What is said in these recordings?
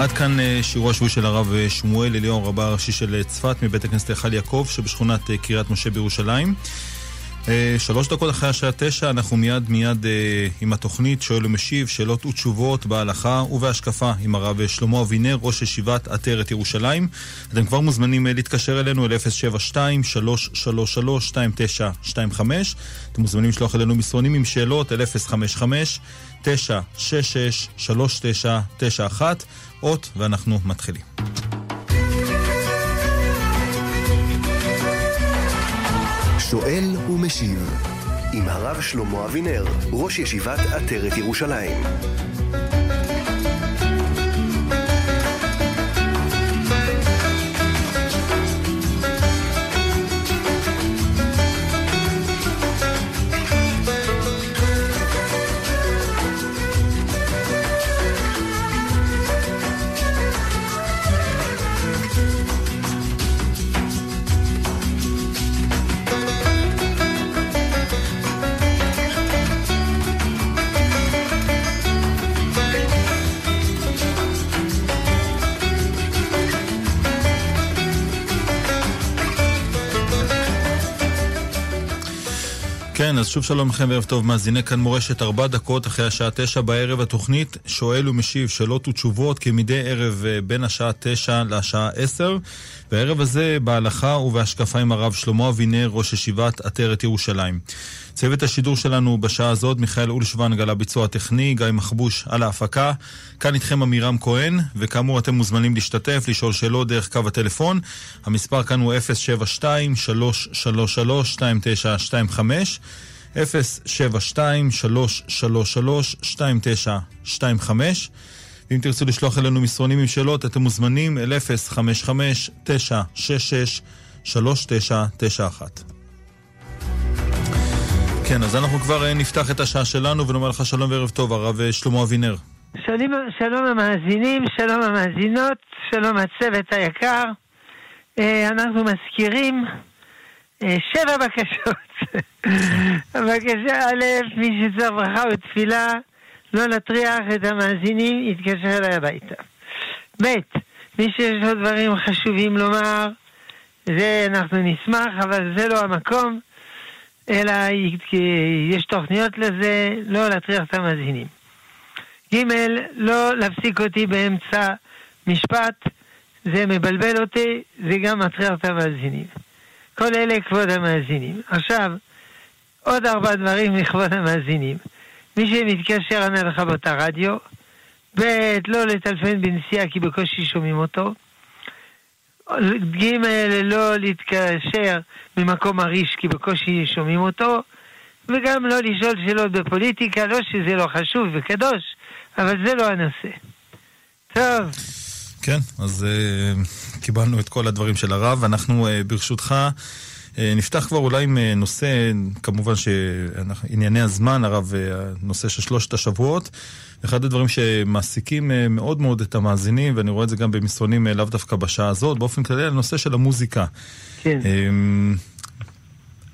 עד כאן שיעורו השבועי של הרב שמואל אליהו, רבה הראשי של צפת, מבית הכנסת היכל יעקב שבשכונת קריית משה בירושלים. אה, שלוש דקות אחרי השעה תשע אנחנו מיד מיד אה, עם התוכנית שואל ומשיב, שאלות ותשובות בהלכה ובהשקפה עם הרב שלמה אבינר, ראש ישיבת עטרת ירושלים. אתם כבר מוזמנים אה, להתקשר אלינו אל 072-333-2925. אתם מוזמנים לשלוח אלינו מסרונים עם שאלות אל 055-966-3991, אות ואנחנו מתחילים. שואל ומשיב עם הרב שלמה אבינר, ראש ישיבת עטרת ירושלים. כן, אז שוב שלום לכם וערב טוב, מאזיני כאן מורשת, ארבע דקות אחרי השעה תשע בערב התוכנית שואל ומשיב שאלות ותשובות כמדי ערב אה, בין השעה תשע לשעה עשר. והערב הזה בהלכה ובהשקפה עם הרב שלמה אבינר, ראש ישיבת עטרת ירושלים. צוות השידור שלנו בשעה הזאת, מיכאל אולשוונג על הביצוע הטכני, גיא מחבוש על ההפקה. כאן איתכם עמירם כהן, וכאמור אתם מוזמנים להשתתף, לשאול שאלות דרך קו הטלפון. המספר כאן הוא 072-333-2925. 072-333-2925 ואם תרצו לשלוח אלינו מסרונים עם שאלות, אתם מוזמנים אל 055-966-3991. כן, אז אנחנו כבר אה, נפתח את השעה שלנו ונאמר לך שלום וערב טוב, הרב אה, שלמה אבינר. שלום, שלום המאזינים, שלום המאזינות, שלום הצוות היקר. אה, אנחנו מזכירים שבע בקשות. בקשה א', מי שצריך ברכה ותפילה, לא להטריח את המאזינים, יתקשר אליי הביתה. ב', מי שיש לו דברים חשובים לומר, זה אנחנו נשמח, אבל זה לא המקום, אלא יש תוכניות לזה, לא להטריח את המאזינים. ג', לא להפסיק אותי באמצע משפט, זה מבלבל אותי, זה גם מטריח את המאזינים. כל אלה כבוד המאזינים. עכשיו, עוד ארבע דברים לכבוד המאזינים. מי שמתקשר ענה לך באותה רדיו, ב', לא לטלפן בנסיעה כי בקושי שומעים אותו, ג', לא להתקשר ממקום מרעיש כי בקושי שומעים אותו, וגם לא לשאול שאלות בפוליטיקה, לא שזה לא חשוב וקדוש, אבל זה לא הנושא. טוב. כן, אז uh, קיבלנו את כל הדברים של הרב. אנחנו, uh, ברשותך, אה, נפתח כבר אולי עם אה, נושא, כמובן שענייני הזמן, הרב, הנושא של שלושת השבועות. אחד הדברים שמעסיקים אה, מאוד מאוד את המאזינים, ואני רואה את זה גם במסרונים לאו דווקא בשעה הזאת, באופן כללי, הנושא של המוזיקה. כן.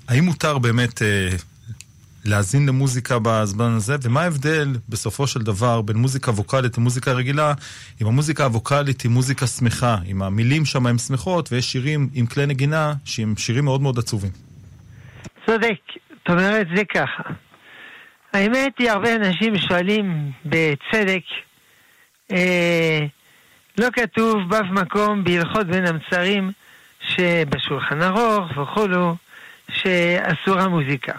האם מותר באמת להאזין למוזיקה בזמן הזה, ומה ההבדל בסופו של דבר בין מוזיקה ווקאלית למוזיקה רגילה, אם המוזיקה הווקאלית היא מוזיקה שמחה, אם המילים שם הן שמחות, ויש שירים עם כלי נגינה שהם שירים מאוד מאוד עצובים. צודק, זאת אומרת זה ככה. האמת היא, הרבה אנשים שואלים בצדק, אה, לא כתוב באף מקום בהלכות בין המצרים שבשולחן ארוך וכולו, שאסור המוזיקה.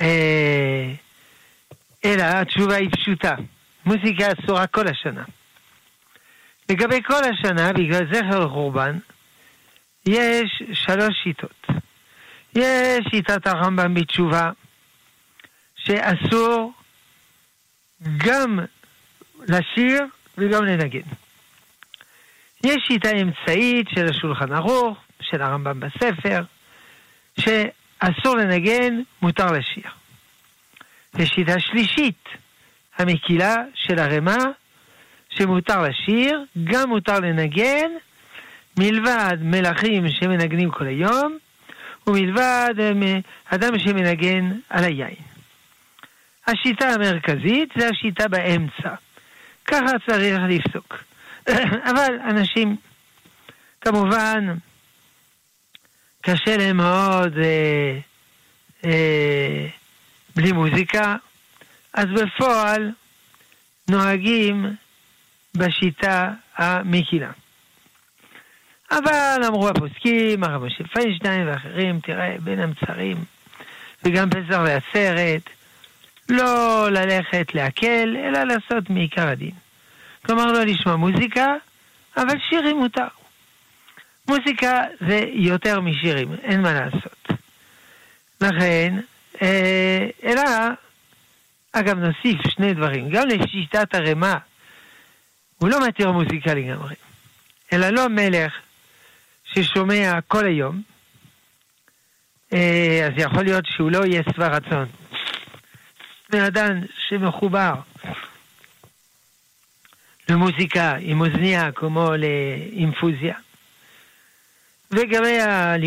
אה, אלא התשובה היא פשוטה. מוזיקה אסורה כל השנה. לגבי כל השנה, בגלל זכר לחורבן, יש שלוש שיטות. יש שיטת הרמב"ם בתשובה, שאסור גם לשיר וגם לנגן. יש שיטה אמצעית של השולחן ערוך, של הרמב"ם בספר. אסור לנגן, מותר לשיר. ושיטה שלישית, המקילה של הרמ"א, שמותר לשיר, גם מותר לנגן, מלבד מלכים שמנגנים כל היום, ומלבד אה, אדם שמנגן על היין. השיטה המרכזית זה השיטה באמצע. ככה צריך לפסוק. אבל אנשים, כמובן, קשה להם מאוד אה, אה, בלי מוזיקה, אז בפועל נוהגים בשיטה המקילה. אבל אמרו הפוסקים, הרב משה פיינשטיין ואחרים, תראה, בין המצרים, וגם פסח ועצרת, לא ללכת להקל, אלא לעשות מעיקר הדין. כלומר, לא לשמוע מוזיקה, אבל שירים מותר. מוזיקה זה יותר משירים, אין מה לעשות. לכן, אה, אלא, אגב, נוסיף שני דברים. גם לשיטת הרמה, הוא לא מתיר מוזיקה לגמרי, אלא לא מלך ששומע כל היום, אה, אז יכול להיות שהוא לא יהיה שבע רצון. בן אדם שמחובר למוזיקה עם אוזניה כמו לאינפוזיה. לגבי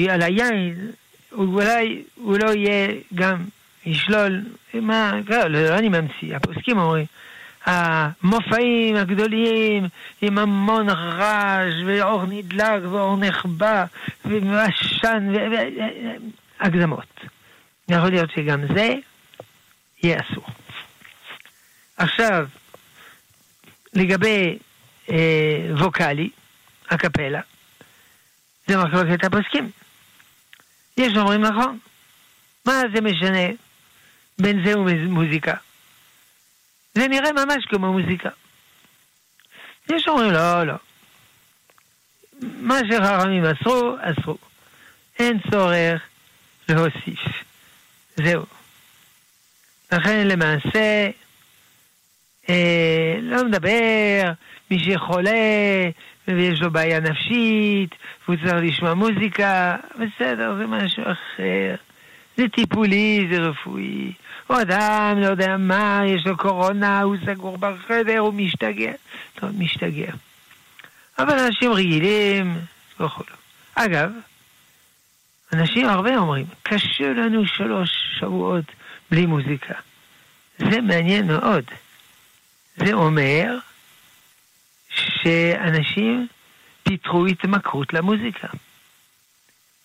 על היין, אולי הוא לא יהיה גם ישלול, מה, לא, לא אני ממציא, הפוסקים אומרים, המופעים הגדולים עם המון רעש ואור נדלק ואור נחבא ועשן והגזמות. יכול להיות שגם זה יהיה אסור. עכשיו, לגבי אה, ווקאלי, הקפלה, זה מחלוקת הפוסקים. יש אומרים נכון. מה זה משנה בין זה ומוזיקה? זה נראה ממש כמו מוזיקה. יש אומרים לא, לא. מה שחכמים אסרו, אסרו. אין צורך להוסיף. זהו. לכן למעשה, אה, לא מדבר מי שחולה ויש לו בעיה נפשית והוא צריך לשמוע מוזיקה, בסדר, זה משהו אחר. זה טיפולי, זה רפואי. או אדם, לא יודע מה, יש לו קורונה, הוא סגור בחדר, הוא משתגע. טוב, משתגע. אבל אנשים רגילים וכו'. אגב, אנשים הרבה אומרים, קשה לנו שלוש שבועות בלי מוזיקה. זה מעניין מאוד. זה אומר שאנשים פיתחו התמכרות למוזיקה.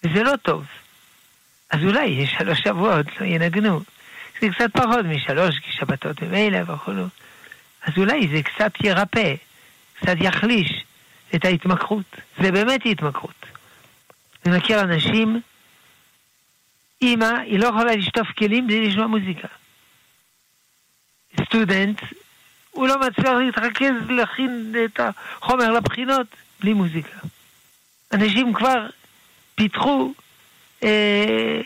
וזה לא טוב. אז אולי שלוש שבועות לא ינגנו. זה קצת פחות משלוש, כי שבתות ממילא וכולו. אז אולי זה קצת ירפא, קצת יחליש את ההתמכרות. זה באמת התמכרות. אני מכיר אנשים, אימא, היא לא יכולה לשטוף כלים בלי לשמוע מוזיקה. סטודנט, הוא לא מצליח להתרכז להכין את החומר לבחינות בלי מוזיקה. אנשים כבר פיתחו, אה,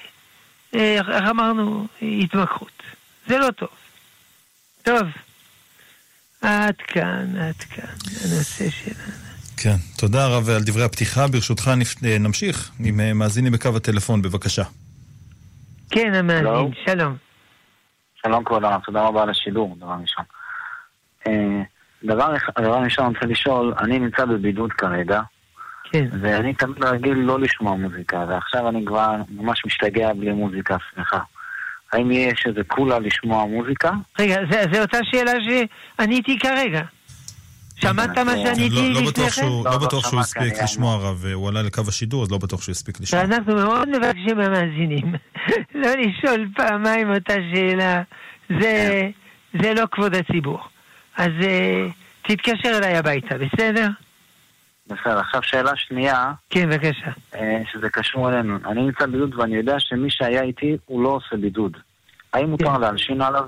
אה, איך אמרנו, התמכרות. זה לא טוב. טוב, עד כאן, עד כאן, הנושא שלנו. כן, תודה רב על דברי הפתיחה. ברשותך אה, נמשיך עם אה, מאזינים בקו הטלפון, בבקשה. כן, המאזין, שלום. שלום כבוד הרב, תודה רבה על השידור, דבר ראשון. אה, דבר, ראשון אני רוצה לשאול, אני נמצא בבידוד כרגע, כן. ואני תמיד רגיל לא לשמוע מוזיקה, ועכשיו אני כבר ממש משתגע בלי מוזיקה, סליחה. האם יש איזה קולה לשמוע מוזיקה? רגע, זו אותה שאלה שעניתי כרגע. שמעת מה שעניתי לא, לא לפני כן? לא בטוח שהוא הספיק לשמוע הרב, הוא עלה לקו השידור, אז לא בטוח שהוא הספיק לשמוע. ואנחנו מאוד מבקשים מהמאזינים לא לשאול פעמיים אותה שאלה, זה כן. לא כבוד הציבור. אז אה, תתקשר אליי הביתה, בסדר? בסדר, עכשיו שאלה שנייה. כן, בבקשה. אה, שזה קשור אלינו. אני נמצא בבידוד ואני יודע שמי שהיה איתי, הוא לא עושה בידוד. האם מותר כן. להלשין עליו?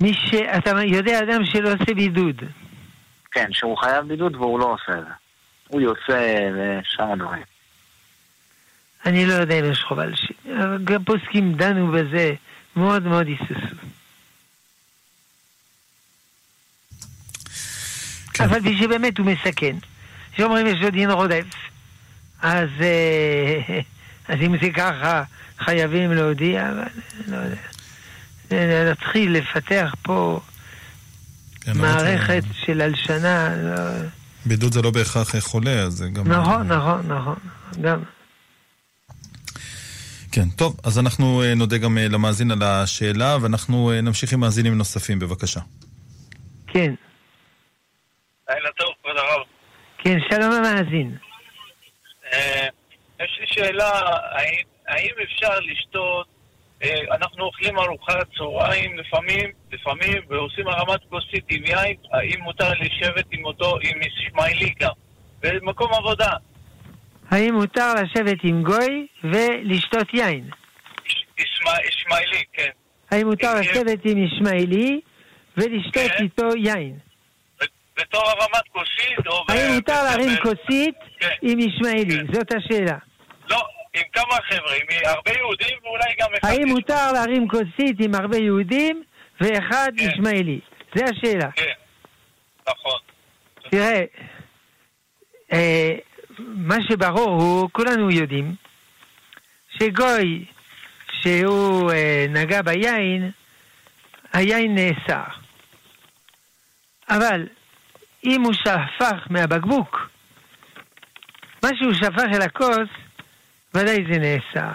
מי ש... אתה יודע אדם שלא עושה בידוד. כן, שהוא חייב בידוד והוא לא עושה את זה. הוא יוצא ושם הדברים. אני לא יודע אם יש חובה לשין. גם פוסקים דנו בזה, מאוד מאוד היססו. כן. אבל בשביל באמת הוא מסכן. שאומרים יש לו דין רודף. אז, אה, אז אם זה ככה, חייבים להודיע, אבל לא יודע. להתחיל לפתח פה כן, מערכת לא של הלשנה. לא... בידוד זה לא בהכרח חולה, אז זה גם... נכון, נכון, נכון, גם. כן, טוב, אז אנחנו אה, נודה גם אה, למאזין על השאלה, ואנחנו נמשיך עם מאזינים נוספים, בבקשה. כן. לילה טוב, כבוד הרב. כן, שלום המאזין. אה, יש לי שאלה, האם, אפשר לשתות, אה, אנחנו אוכלים ארוחת צהריים לפעמים, לפעמים, ועושים הרמת כוסית עם יין, האם מותר לשבת עם אותו, עם ישמעאלי גם, במקום עבודה? האם מותר לשבת עם גוי ולשתות יין? יש- ישמע- ישמעאלי, כן. האם מותר לשבת עם ישמעאלי ולשתות כן. איתו יין? בתור הרמת כוסית, או... האם מותר להרים כוסית כן. עם ישמעאלי? כן. זאת השאלה. לא, עם כמה חבר'ה, עם הרבה יהודים ואולי גם אחד... האם. מותר להרים כוסית עם הרבה יהודים ואחד כן. ישמעאלי? זה השאלה. כן, נכון. תראה, אה, מה שברור הוא, כולנו יודעים, שגוי שהוא אה, נגע ביין, היין נאסר. אבל אם הוא שפך מהבקבוק, מה שהוא שפך אל הכוס, ודאי זה נאסר.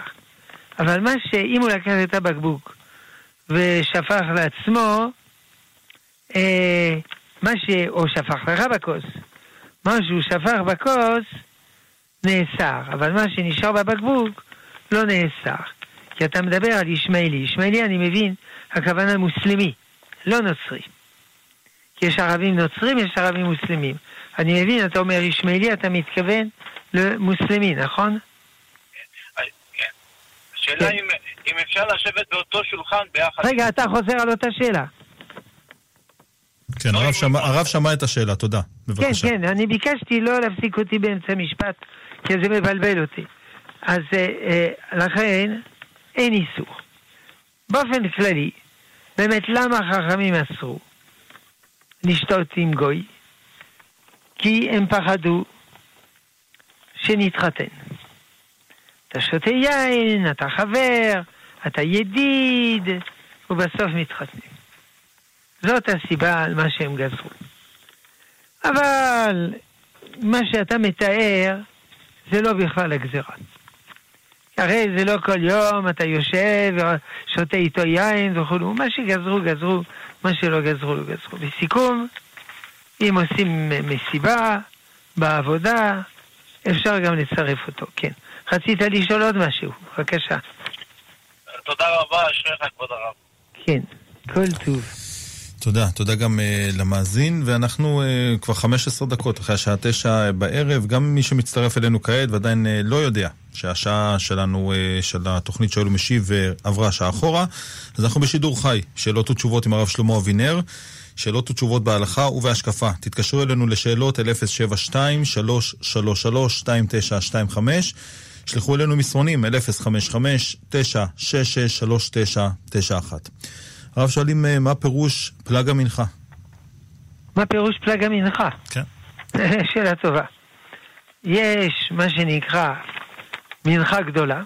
אבל מה שאם הוא לקח את הבקבוק ושפך לעצמו, אה, מה ש... או שפך לך בכוס, מה שהוא שפך בכוס נאסר, אבל מה שנשאר בבקבוק לא נאסר. כי אתה מדבר על ישמעאלי. ישמעאלי, אני מבין, הכוונה מוסלמי, לא נוצרי. כי יש ערבים נוצרים, יש ערבים מוסלמים. אני מבין, אתה אומר ישמעאלי, אתה מתכוון למוסלמי, נכון? כן. השאלה אם, אם אפשר לשבת באותו שולחן ביחד. רגע, אתה חוזר על אותה שאלה. כן, הרב שמע- הרב שמע את השאלה, תודה. כן, בבקשה. כן, אני ביקשתי לא להפסיק אותי באמצע המשפט, כי זה מבלבל אותי. אז אה, אה, לכן, אין איסור. באופן כללי, באמת, למה חכמים אסרו לשתות עם גוי? כי הם פחדו שנתחתן. אתה שותה יין, אתה חבר, אתה ידיד, ובסוף מתחתנים. זאת הסיבה על מה שהם גזרו. אבל מה שאתה מתאר זה לא בכלל הגזירה. הרי זה לא כל יום אתה יושב ושותה איתו יין וכו', מה שגזרו גזרו, מה שלא גזרו לא גזרו. בסיכום, אם עושים מסיבה בעבודה, אפשר גם לצרף אותו, כן. רצית לשאול עוד משהו, בבקשה. תודה רבה, אשריך כבוד הרב. כן, כל טוב. תודה, תודה גם uh, למאזין, ואנחנו uh, כבר 15 דקות אחרי השעה 9 בערב, גם מי שמצטרף אלינו כעת ועדיין uh, לא יודע שהשעה שלנו, uh, של התוכנית שואל ומשיב, uh, עברה שעה אחורה, אז אנחנו בשידור חי, שאלות ותשובות עם הרב שלמה אבינר. שאלות ותשובות בהלכה ובהשקפה. תתקשרו אלינו לשאלות אל 072-333-2925. שלחו אלינו מסרונים אל 055-966-3991. הרב שואלים אה, מה פירוש פלג המנחה. מה פירוש פלג המנחה? כן. שאלה טובה. יש מה שנקרא מנחה גדולה,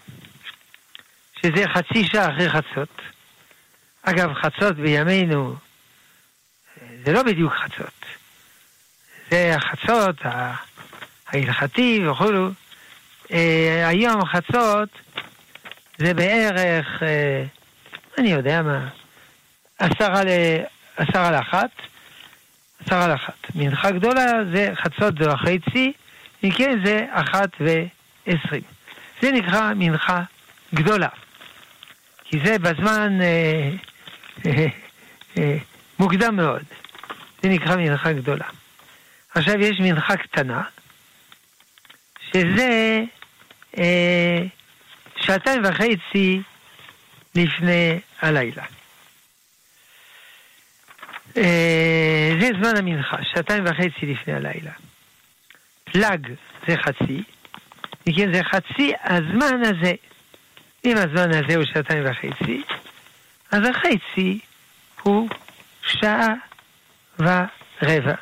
שזה חצי שעה אחרי חצות. אגב, חצות בימינו זה לא בדיוק חצות. זה החצות ההלכתי וכולו. אה, היום חצות זה בערך, אה, אני יודע מה, עשרה, ל... עשרה לאחת, עשרה לאחת. מנחה גדולה זה חצות זו החצי, אם כן זה אחת ועשרים. זה נקרא מנחה גדולה. כי זה בזמן אה, אה, אה, מוקדם מאוד. זה נקרא מנחה גדולה. עכשיו יש מנחה קטנה, שזה אה, שעתיים וחצי לפני הלילה. אה, זה זמן המנחה, שעתיים וחצי לפני הלילה. פלאג זה חצי, וכן זה חצי הזמן הזה. אם הזמן הזה הוא שעתיים וחצי, אז החצי הוא שעה ורבע.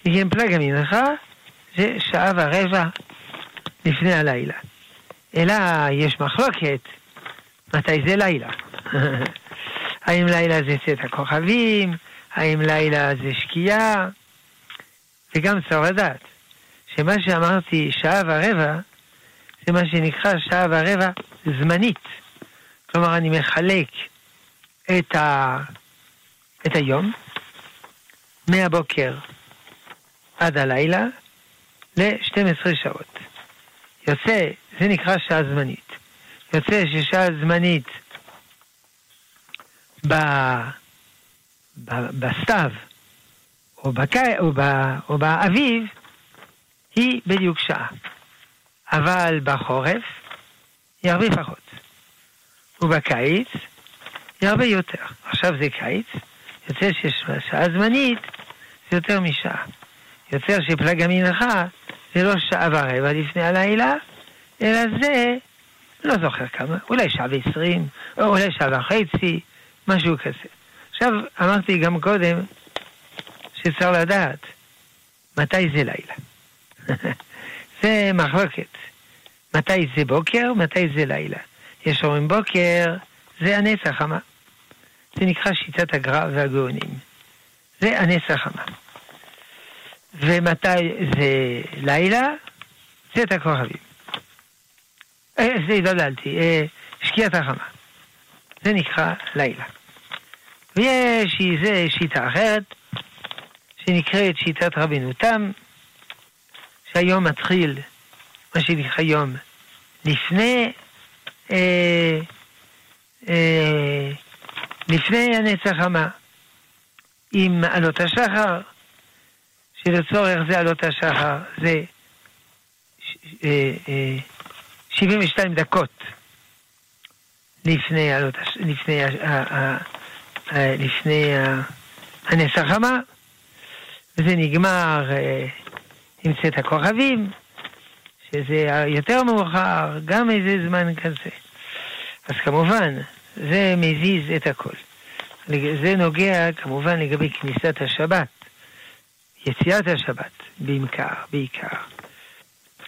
וכן פלאג המנחה זה שעה ורבע לפני הלילה. אלא יש מחלוקת מתי זה לילה. האם לילה זה צאת הכוכבים, האם לילה זה שקיעה, וגם צריך לדעת שמה שאמרתי שעה ורבע, זה מה שנקרא שעה ורבע זמנית. כלומר, אני מחלק את, ה... את היום מהבוקר עד הלילה ל-12 שעות. יוצא, זה נקרא שעה זמנית. יוצא ששעה זמנית ב, בסתיו או, בק... או, ב... או באביב היא בדיוק שעה. אבל בחורף היא הרבה פחות. ובקיץ היא הרבה יותר. עכשיו זה קיץ, יוצא ששעה זמנית זה יותר משעה. יוצא שפלג המנחה זה לא שעה ורבע לפני הלילה, אלא זה, לא זוכר כמה, אולי שעה ועשרים, או אולי שעה וחצי, משהו כזה. עכשיו, אמרתי גם קודם שצריך לדעת מתי זה לילה. זה מחלוקת. מתי זה בוקר, מתי זה לילה. יש אומרים בוקר, זה הנצח חמה. זה נקרא שיטת הגר"א והגאונים. זה הנצח חמה. ומתי זה לילה? זה את הכוכבים. אה, זה התבלבלתי, אה, שקיעת החמה. זה נקרא לילה. ויש איזה שיטה אחרת, שנקראת שיטת רבינו תם, שהיום מתחיל, מה שנקרא יום לפני, אה, אה, לפני הנצח חמה, עם עלות השחר, שלצורך זה עלות השחר זה אה, אה, 72 דקות לפני, עלות, לפני, לפני הנס החמה, וזה נגמר אה, עם צאת הכוכבים, שזה יותר מאוחר, גם איזה זמן כזה. אז כמובן, זה מזיז את הכל. זה נוגע כמובן לגבי כניסת השבת, יציאת השבת בעיקר, בעיקר.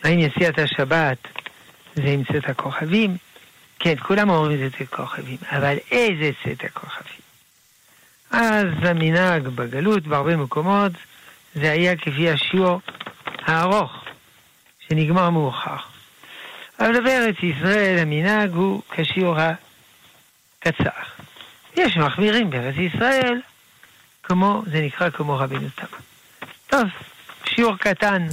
האם יציאת השבת זה עם צאת הכוכבים? כן, כולם אומרים זה צאת הכוכבים, אבל איזה צאת הכוכבים? אז המנהג בגלות, בהרבה מקומות, זה היה כפי השיעור הארוך, שנגמר מאוחר. אבל בארץ ישראל המנהג הוא כשיעור הקצר. יש מחמירים בארץ ישראל, כמו, זה נקרא כמו רבינו תמה. טוב, שיעור קטן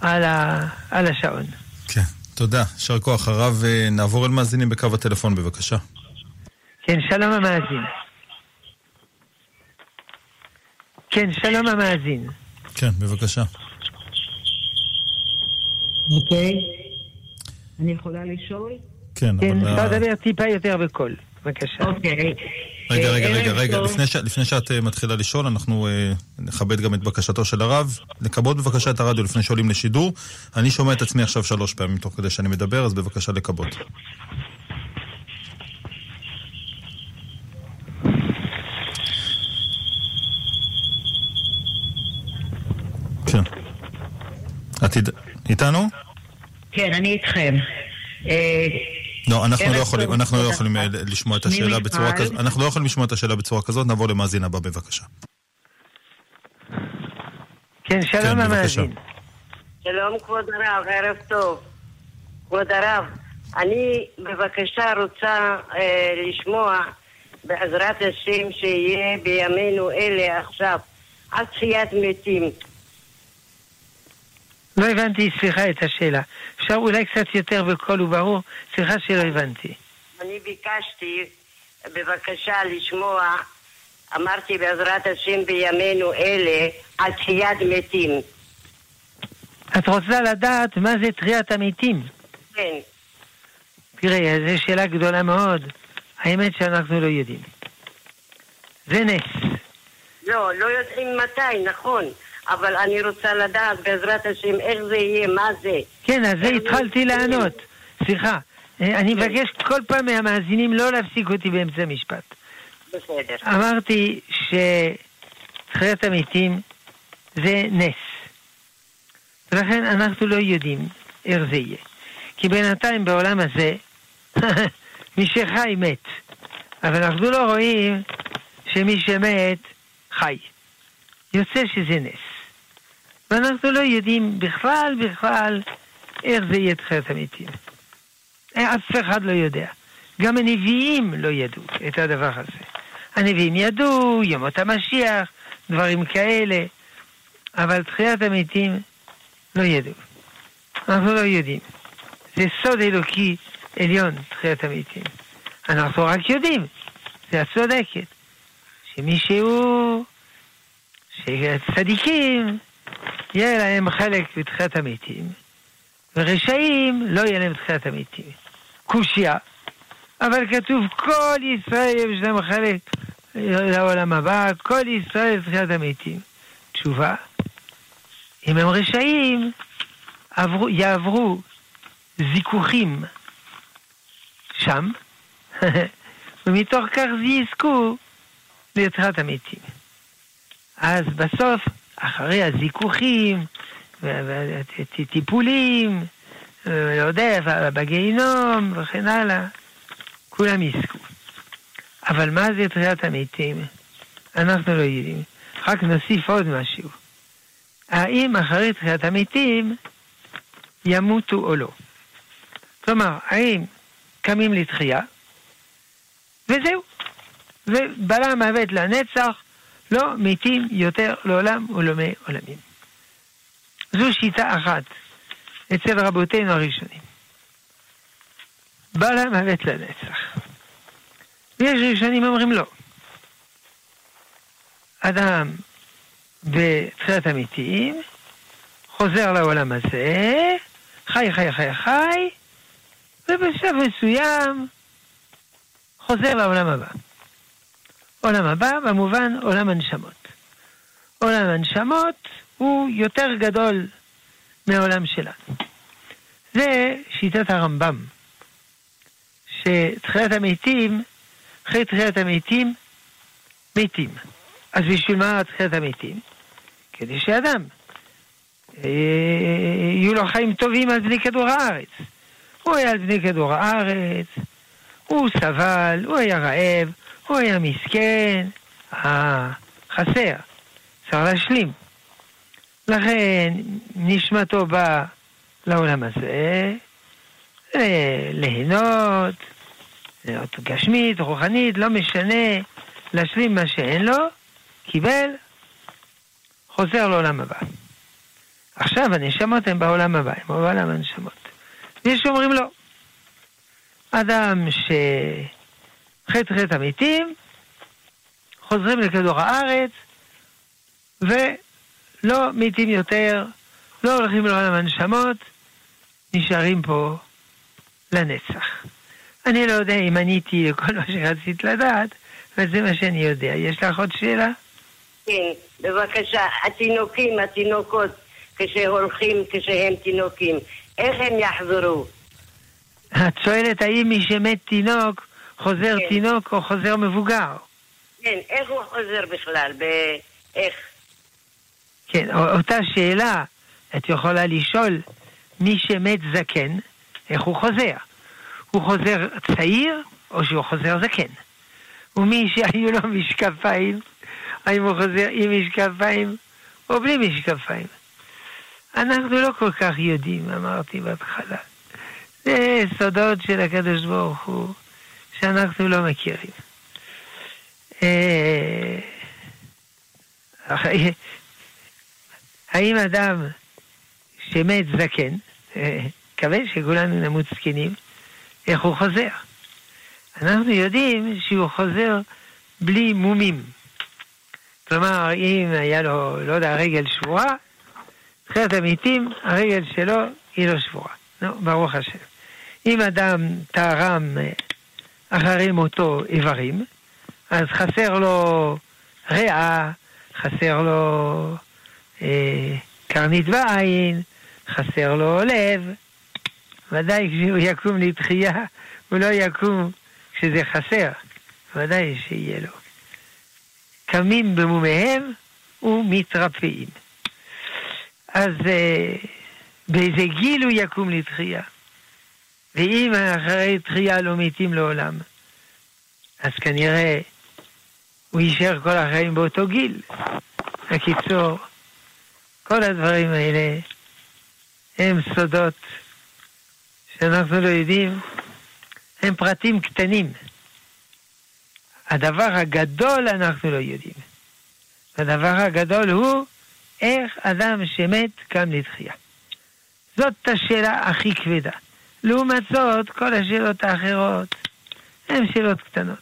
על, ה, על השעון. כן, תודה. יישר כוח. הרב, אה, נעבור אל מאזינים בקו הטלפון, בבקשה. כן, שלום המאזין. כן, שלום המאזין. כן, בבקשה. אוקיי. אני יכולה לשאול? כן, כן, אבל... אפשר ה- לדבר טיפה יותר בקול. בבקשה. אוקיי. רגע, אה, רגע, רגע, ערב רגע, טוב. לפני ש- לפני שאת אה, מתחילה לשאול, אנחנו אה, נכבד גם את בקשתו של הרב. לכבות בבקשה את הרדיו לפני שעולים לשידור. אני שומע את עצמי עכשיו שלוש פעמים תוך כדי שאני מדבר, אז בבקשה לכבות. כן. את איד- איתנו? כן, אני איתכם. אה, לא, אנחנו לא יכולים, אנחנו לא. יכולים אה, לשמוע את השאלה. בצורה כזאת. אנחנו לא יכולים לשמוע את השאלה בצורה כזאת, נעבור למאזין הבא בבקשה. כן, שלום כן. המאזין. שלום כבוד הרב, ערב טוב. כבוד הרב, אני בבקשה רוצה אה, לשמוע בעזרת השם שיהיה בימינו אלה עכשיו עד תחיית מתים. לא הבנתי, סליחה, את השאלה. אפשר אולי קצת יותר בקול וברור? סליחה שלא הבנתי. אני ביקשתי בבקשה לשמוע, אמרתי בעזרת השם בימינו אלה על תחיית מתים. את רוצה לדעת מה זה תחיית המתים? כן, תראה, זו שאלה גדולה מאוד. האמת שאנחנו לא יודעים. זה נס. לא, לא יודעים מתי, נכון, אבל אני רוצה לדעת בעזרת השם איך זה יהיה, מה זה. כן, אז זה התחלתי לענות. סליחה. אה, אני מבקש כל פעם מהמאזינים לא להפסיק אותי באמצע משפט. בסדר. אמרתי שתחיית המתים זה נס. ולכן אנחנו לא יודעים איך זה יהיה. כי בינתיים בעולם הזה, מי שחי מת. אבל אנחנו לא רואים שמי שמת חי. יוצא שזה נס. ואנחנו לא יודעים בכלל בכלל איך זה יהיה תחיית המתים. אף אחד לא יודע. גם הנביאים לא ידעו את הדבר הזה. הנביאים ידעו, ימות המשיח, דברים כאלה, אבל תחיית המתים לא ידעו. אנחנו לא יודעים. זה סוד אלוקי עליון, תחיית המתים. אנחנו רק יודעים, זה הצודקת, שמישהו, שצדיקים, יהיה להם חלק בתחיית המתים, ורשעים לא יהיה להם תחיית המתים. קושייה, אבל כתוב כל ישראל יש להם חלק לעולם הבא, כל ישראל תחיית המתים. תשובה, אם הם רשעים, עברו, יעברו זיכוכים שם, ומתוך כך יזכו ליצירת המתים. אז בסוף, אחרי הזיכוכים, וטיפולים, לא יודע, בגיהינום וכן הלאה, כולם יזכו. אבל מה זה תחיית המתים? אנחנו לא יודעים. רק נוסיף עוד משהו. האם אחרי תחיית המתים ימותו או לא? כלומר, האם קמים לתחייה, וזהו. ובלע מוות לנצח, לא מתים יותר לעולם ולמי עולמים. זו שיטה אחת אצל רבותינו הראשונים. בלע מוות לנצח. ויש ראשונים אומרים לא. אדם בתחילת המתים, חוזר לעולם הזה, חי, חי, חי, חי, ובשלב מסוים חוזר לעולם הבא. עולם הבא במובן עולם הנשמות. עולם הנשמות הוא יותר גדול מהעולם שלנו. זה שיטת הרמב"ם, שתחילת המתים, אחרי תחילת המתים, מתים. אז בשביל מה תחילת המתים? כדי שאדם אה, יהיו לו חיים טובים על פני כדור הארץ. הוא היה על פני כדור הארץ, הוא סבל, הוא היה רעב, הוא היה מסכן, אה, חסר, צריך להשלים. לכן נשמתו באה לעולם הזה, אה, ליהנות, להיות גשמית, רוחנית, לא משנה, להשלים מה שאין לו, קיבל, חוזר לעולם הבא. עכשיו הנשמות הן בעולם הבא, הן בעולם הנשמות. ויש שאומרים לא. אדם שחטא חטא המתים, חוזרים לכדור הארץ, ולא מתים יותר, לא הולכים לעולם הנשמות, נשארים פה לנצח. אני לא יודע אם עניתי לכל מה שרצית לדעת, אבל זה מה שאני יודע. יש לך עוד שאלה? כן, בבקשה. התינוקים, התינוקות, כשהולכים, כשהם תינוקים, איך הם יחזרו? את שואלת האם מי שמת תינוק, חוזר כן. תינוק או חוזר מבוגר? כן, איך הוא חוזר בכלל? ב- איך? כן, אותה שאלה את יכולה לשאול מי שמת זקן, איך הוא חוזר? הוא חוזר צעיר או שהוא חוזר זקן? ומי שהיו לו משקפיים, האם הוא חוזר עם משקפיים או בלי משקפיים? אנחנו לא כל כך יודעים, אמרתי בהתחלה. זה סודות של הקדוש ברוך הוא, שאנחנו לא מכירים. אה, האם אדם שמת זקן, אה, מקווה שכולנו נמות זקנים, איך הוא חוזר? אנחנו יודעים שהוא חוזר בלי מומים. כלומר, אם היה לו, לא יודע, רגל שבורה, תחילת המתים, הרגל שלו היא לא שבורה. נו, ברוך השם. אם אדם תרם אה, אחרי מותו איברים, אז חסר לו ריאה, חסר לו אה, קרנית בעין, חסר לו לב. ודאי כשהוא יקום לתחייה, הוא לא יקום כשזה חסר. ודאי שיהיה לו. קמים במומיהם ומתרפאים. אז אה, באיזה גיל הוא יקום לתחייה? ואם אחרי תחייה לא מתים לעולם, אז כנראה הוא יישאר כל החיים באותו גיל. בקיצור, כל הדברים האלה הם סודות שאנחנו לא יודעים, הם פרטים קטנים. הדבר הגדול אנחנו לא יודעים. הדבר הגדול הוא איך אדם שמת קם לתחייה. זאת השאלה הכי כבדה. לעומת זאת, כל השאלות האחרות הן שאלות קטנות.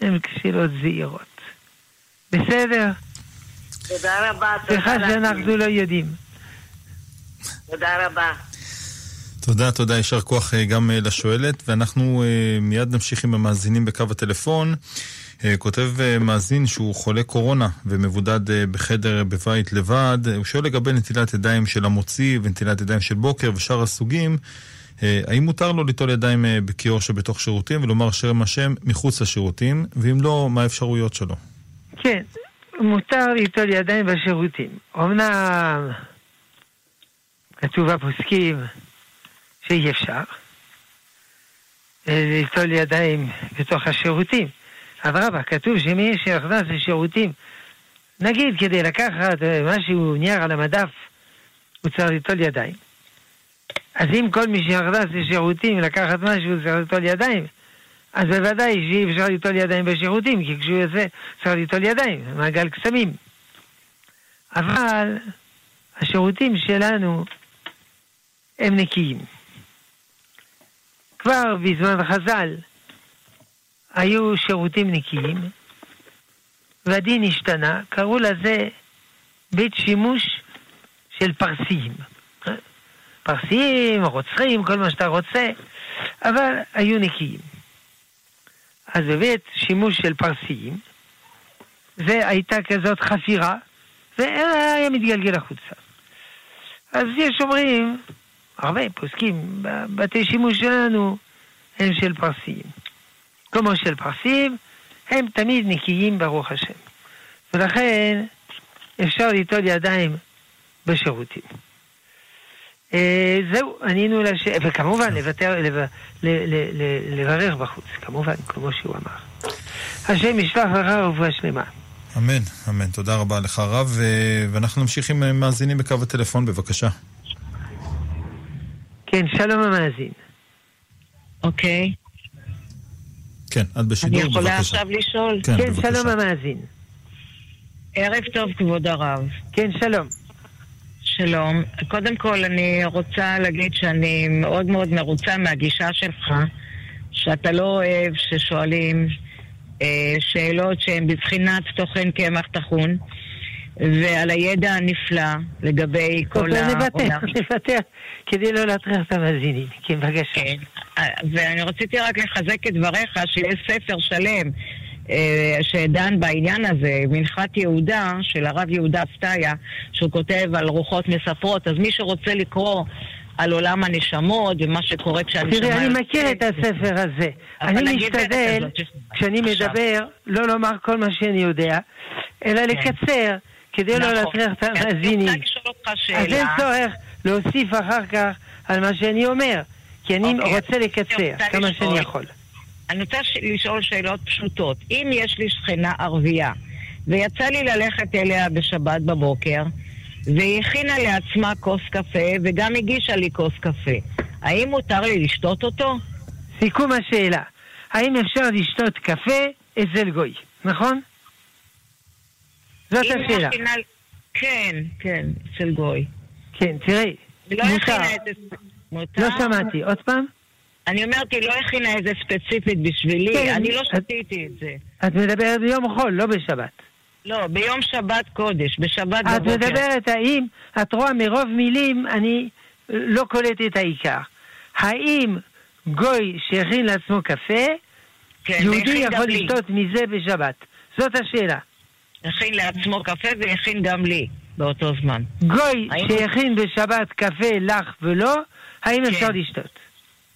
הן שאלות זהירות. בסדר? תודה רבה. סליחה תודה לך. שאנחנו לא יודעים. תודה רבה. תודה, תודה, יישר כוח אה, גם אה, לשואלת, ואנחנו אה, מיד נמשיך עם המאזינים בקו הטלפון. כותב מאזין שהוא חולה קורונה ומבודד בחדר בבית לבד, הוא שואל לגבי נטילת ידיים של המוציא ונטילת ידיים של בוקר ושאר הסוגים, האם מותר לו ליטול ידיים אה, בכיור שבתוך שירותים ולומר שם השם מחוץ לשירותים, ואם לא, מה האפשרויות שלו? כן, מותר ליטול ידיים בשירותים. אמנם כתוב בפוסקים שאי אפשר אה, ליטול ידיים בתוך השירותים. אדרבה, כתוב שמי שנכנס לשירותים, נגיד כדי לקחת אה, משהו, נייר על המדף, הוא צריך ליטול ידיים. אז אם כל מי שנכנס לשירותים לקחת משהו, צריך ליטול ידיים, אז בוודאי שאי אפשר ליטול ידיים בשירותים, כי כשהוא יוצא צריך ליטול ידיים, מעגל קסמים. אבל השירותים שלנו הם נקיים. כבר בזמן חז"ל היו שירותים נקיים, והדין השתנה, קראו לזה בית שימוש של פרסיים. פרסיים, רוצחים, כל מה שאתה רוצה, אבל היו נקיים. אז בבית שימוש של פרסיים, והייתה כזאת חפירה, והיה מתגלגל החוצה. אז יש אומרים, הרבה פוסקים, בתי שימוש שלנו הם של פרסיים. כמו של פרסים, הם תמיד נקיים ברוך השם. ולכן אפשר ליטול ידיים בשירותים. אה, זהו, ענינו לשאלה, וכמובן לוותר, לברך בחוץ, כמובן, כמו שהוא אמר. השם ישלח לך רפואה שלמה. אמן, אמן. תודה רבה לך הרב, ואנחנו נמשיך עם מאזינים בקו הטלפון, בבקשה. כן, שלום המאזין. אוקיי. כן, את בשידור, אני בבקשה. יכולה עכשיו לשאול? כן, כן. שלום המאזין. ערב טוב, כבוד הרב. כן, שלום. שלום. קודם כל, אני רוצה להגיד שאני מאוד מאוד מרוצה מהגישה שלך, שאתה לא אוהב ששואלים אה, שאלות שהן בבחינת תוכן קמח טחון, ועל הידע הנפלא לגבי כל העולם. נוותר, כדי לא להטריח את המאזינים. כן, בבקשה. כן. אה, ואני רציתי רק לחזק את דבריך שיש ספר שלם שדן בעניין הזה, מנחת יהודה, של הרב יהודה סטיה, שהוא כותב על רוחות מספרות, אז מי שרוצה לקרוא על עולם הנשמות ומה שקורה כשהנשמה... תראה, אני מכיר את הספר הזה. אני משתדל, כשאני. מדבר, לא לומר כל מה שאני יודע, אלא לקצר, כדי לא נכון. להטריח את אני המאזינים. אז אין. צורך להוסיף אחר כך על מה שאני אומר, כי אני אוקיי, רוצה לקצר כמה. שאני יכול. אני רוצה לשאול שאלות פשוטות. אם יש לי שכנה ערבייה, ויצא לי ללכת אליה בשבת בבוקר, והיא הכינה לעצמה כוס קפה, וגם הגישה לי כוס קפה, האם מותר לי לשתות אותו? סיכום השאלה, האם אפשר לשתות קפה אצל גוי, נכון? זאת השאלה. מכינה... כן, כן, אצל גוי. כן, תראי, היא לא מותר. הכינה את. מותר? לא שמעתי, עוד פעם? אני אומרת, היא לא הכינה את זה ספציפית בשבילי, כן, אני לא את- שתיתי את זה. את מדברת ביום חול, לא בשבת. לא, ביום שבת קודש, בשבת את בבוקר. מדברת האם, את רואה מרוב מילים, אני לא קולט את העיקר. האם גוי שהכין לעצמו קפה, כן, יהודי יכול לי. לשתות מזה בשבת? זאת השאלה. הכין לעצמו קפה והכין גם לי באותו זמן. גוי האם- שהכין בשבת קפה לך ולא, האם כן. אפשר לשתות?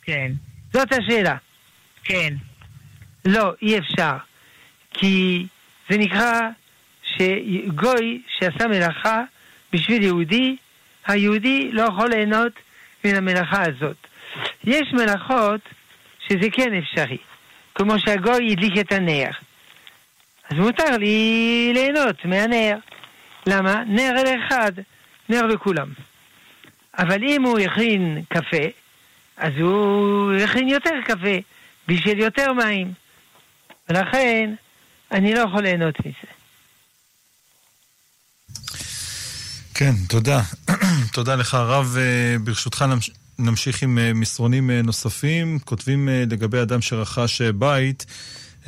כן, זאת השאלה. כן. לא, אי אפשר. כי זה נקרא שגוי שעשה מלאכה בשביל יהודי, היהודי לא יכול ליהנות מן המלאכה הזאת. יש מלאכות שזה כן אפשרי, כמו שהגוי הדליק את הנר. אז מותר לי ליהנות מהנר. למה? נר לאחד, נר לכולם. אבל אם הוא הכין קפה, אז הוא הכין יותר קפה, בשביל יותר מים. ולכן, אני לא יכול ליהנות מזה. כן, תודה. תודה לך, הרב. אה, ברשותך נמשיך עם אה, מסרונים אה, נוספים. כותבים לגבי אדם שרכש בית,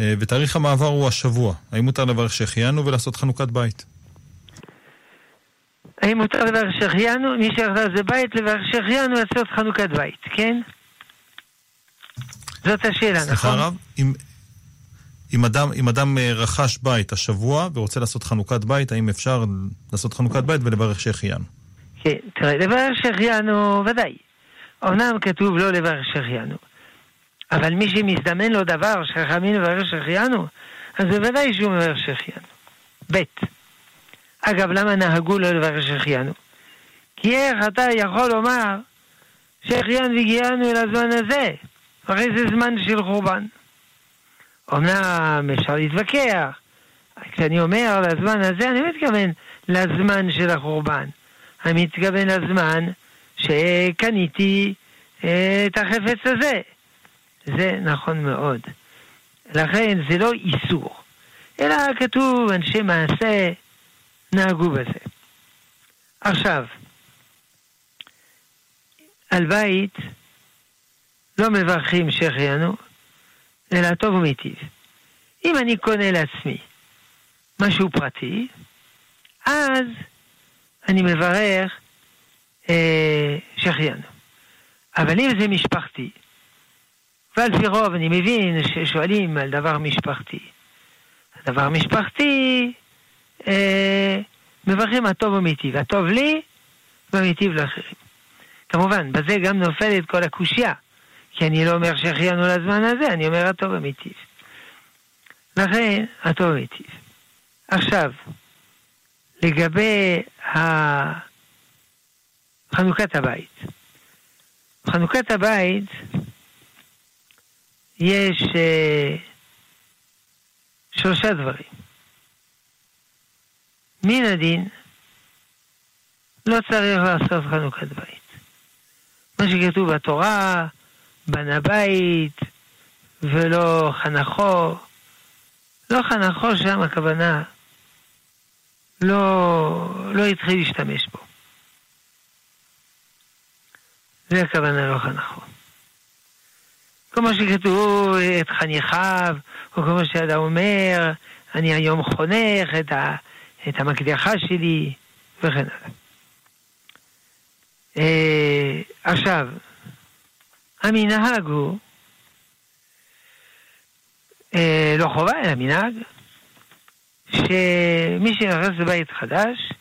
ותאריך המעבר הוא השבוע. האם מותר לברך שהחיינו ולעשות חנוכת בית? האם מותר לברך שהחיינו? מי שרכש זה בית, לברך שהחיינו לעשות חנוכת בית, כן? זאת השאלה, נכון? סליחה רב, אם, אם, אדם, אם אדם אה, רכש בית השבוע ורוצה לעשות חנוכת בית, האם אפשר לעשות חנוכת בית ולברך שהחיינו? כן, תראה, לברך שהחיינו, ודאי. אמנם כתוב לא לברך שהחיינו, אבל מי שמזדמן לו דבר שחכמים לברך שהחיינו, אז בוודאי שהוא מברך שהחיינו. ב' אגב, למה נהגו לא לברך שהחיינו? כי איך אתה יכול לומר שהחיינו והגיענו אל הזמן הזה? הרי זה זמן של חורבן. אמנם אפשר להתווכח. כשאני אומר לזמן הזה, אני מתכוון לזמן של החורבן. אני מתכוון לזמן שקניתי אה, את החפץ הזה. זה נכון מאוד. לכן זה לא איסור, אלא כתוב אנשי מעשה נהגו בזה. עכשיו, על בית לא מברכים שהחיינו, אלא טוב ומיטיב. אם אני קונה לעצמי משהו פרטי, אז אני מברך אה, שהחיינו. אבל אם זה משפחתי, ועל פי רוב אני מבין ששואלים על דבר משפחתי. דבר משפחתי, אה, מברכים הטוב ומיטיב. הטוב לי ומיטיב לאחרים. כמובן, בזה גם נופלת כל הקושייה. כי אני לא אומר שהחיינו לזמן הזה, אני אומר הטוב המיטיב. לכן, הטוב המיטיב. עכשיו, לגבי חנוכת הבית. חנוכת הבית, יש uh, שלושה דברים. מן הדין, לא צריך לעשות חנוכת בית. מה שכתוב בתורה, בנה בית ולא חנכו. לא חנכו שם הכוונה, לא, לא התחיל להשתמש בו. זה הכוונה לא חנכו. כמו שכתוב את חניכיו, או כמו שאדם אומר, אני היום חונך את, ה, את המקדחה שלי, וכן הלאה. אה, עכשיו, המנהג הוא, אה, לא חובה, אלא מנהג, שמי שנכנס לבית חדש,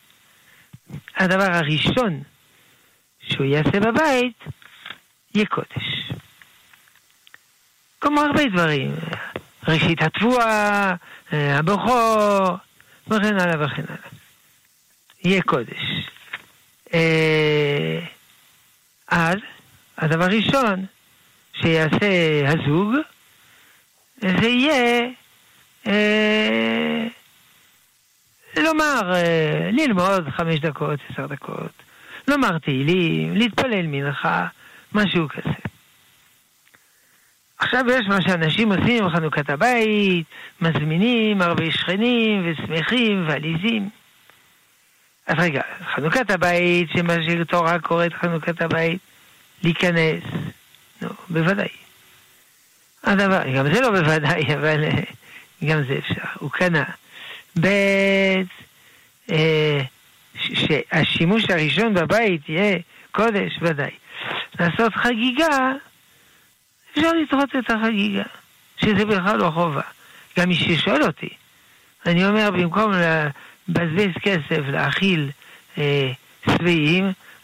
הדבר הראשון שהוא יעשה בבית, יהיה קודש. כמו הרבה דברים, ראשית התבואה, אה, הבכור, וכן הלאה וכן הלאה. יהיה קודש. אה, אז, הדבר הראשון, שיעשה הזוג, זה יהיה אה, לומר, אה, ללמוד חמש דקות, עשר דקות, לומר תהילים, להתפלל מנחה, משהו כזה. עכשיו יש מה שאנשים עושים בחנוכת הבית, מזמינים הרבה שכנים ושמחים ועליזים. אז רגע, חנוכת הבית, שמה שתורה קוראת חנוכת הבית, להיכנס, נו, בוודאי. הדבר, גם זה לא בוודאי, אבל אה, גם זה אפשר. הוא קנה. ב' אה, שהשימוש הראשון בבית יהיה קודש, ודאי. לעשות חגיגה, אפשר לדחות את החגיגה, שזה בכלל לא חובה. גם מי ששואל אותי, אני אומר, במקום לבזבז כסף להאכיל אה,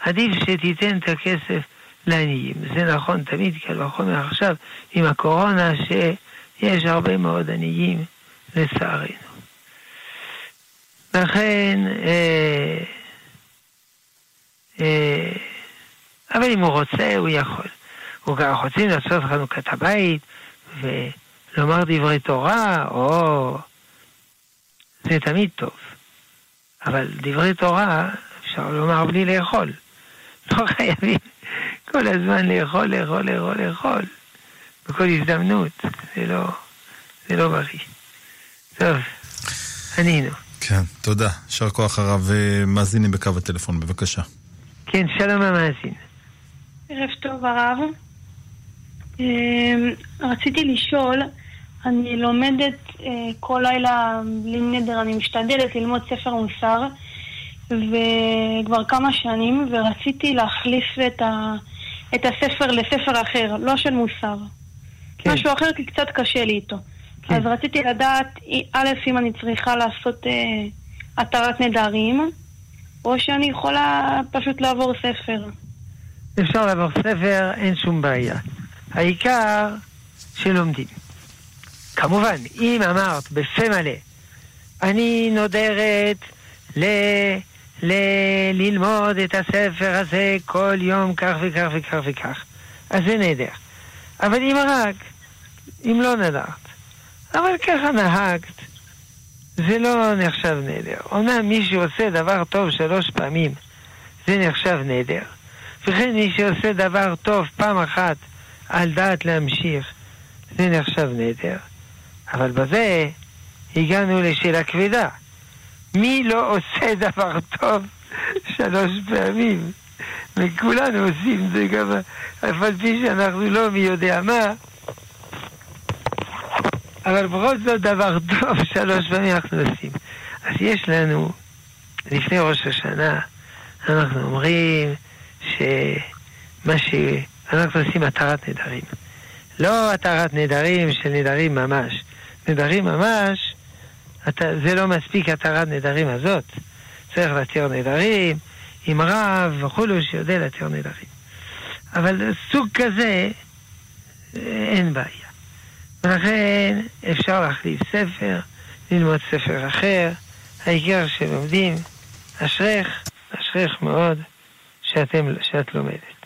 עדיף שתיתן את הכסף לעניים. זה נכון תמיד, קל וחומר עכשיו, עם הקורונה, שיש הרבה מאוד עניים, לצערנו. לכן, אה, אה, אבל אם הוא רוצה, הוא יכול. הוא גם רוצים לעשות חנוכת הבית ולומר דברי תורה, או... זה תמיד טוב. אבל דברי תורה אפשר לומר בלי לאכול. לא חייבים כל הזמן לאכול, לאכול, לאכול, לאכול. בכל הזדמנות. זה לא, זה לא בריא. טוב, ענינו. כן, תודה. יישר כוח הרב מאזינים בקו הטלפון, בבקשה. כן, שלום המאזין. ערב טוב הרב. אמ, רציתי לשאול, אני לומדת אה, כל לילה בלי נדר, אני משתדלת ללמוד ספר מוסר, וכבר כמה שנים, ורציתי להחליף את, ה, את הספר לספר אחר, לא של מוסר. כן. משהו אחר, כי קצת קשה לי איתו. כן. אז רציתי לדעת, א', אם אני צריכה לעשות אה, התרת נדרים, או שאני יכולה פשוט לעבור ספר. אפשר לעבור ספר, אין שום בעיה. העיקר שלומדים. כמובן, אם אמרת בפה מלא, אני נודרת ל... ל... ללמוד את הספר הזה כל יום כך וכך וכך וכך, אז זה נהדר. אבל אם רק, אם לא נדרת, אבל ככה נהגת, זה לא נחשב נדר. אומנם מי שעושה דבר טוב שלוש פעמים, זה נחשב נדר. וכן מי שעושה דבר טוב פעם אחת על דעת להמשיך, זה נחשב נדר. אבל בזה הגענו לשאלה כבדה. מי לא עושה דבר טוב שלוש פעמים? וכולנו עושים זה גם, אף על פי שאנחנו לא מי יודע מה, אבל בכל זאת דבר טוב שלוש פעמים אנחנו עושים. אז יש לנו, לפני ראש השנה, אנחנו אומרים שמה ש... אנחנו עושים התרת נדרים. לא התרת נדרים של נדרים ממש. נדרים ממש, זה לא מספיק התרת נדרים הזאת. צריך להתיר נדרים עם רב וכולו שיודע להתיר נדרים. אבל סוג כזה, אין בעיה. ולכן אפשר להחליף ספר, ללמוד ספר אחר. העיקר שלומדים, אשריך, אשריך מאוד שאתם, שאת לומדת.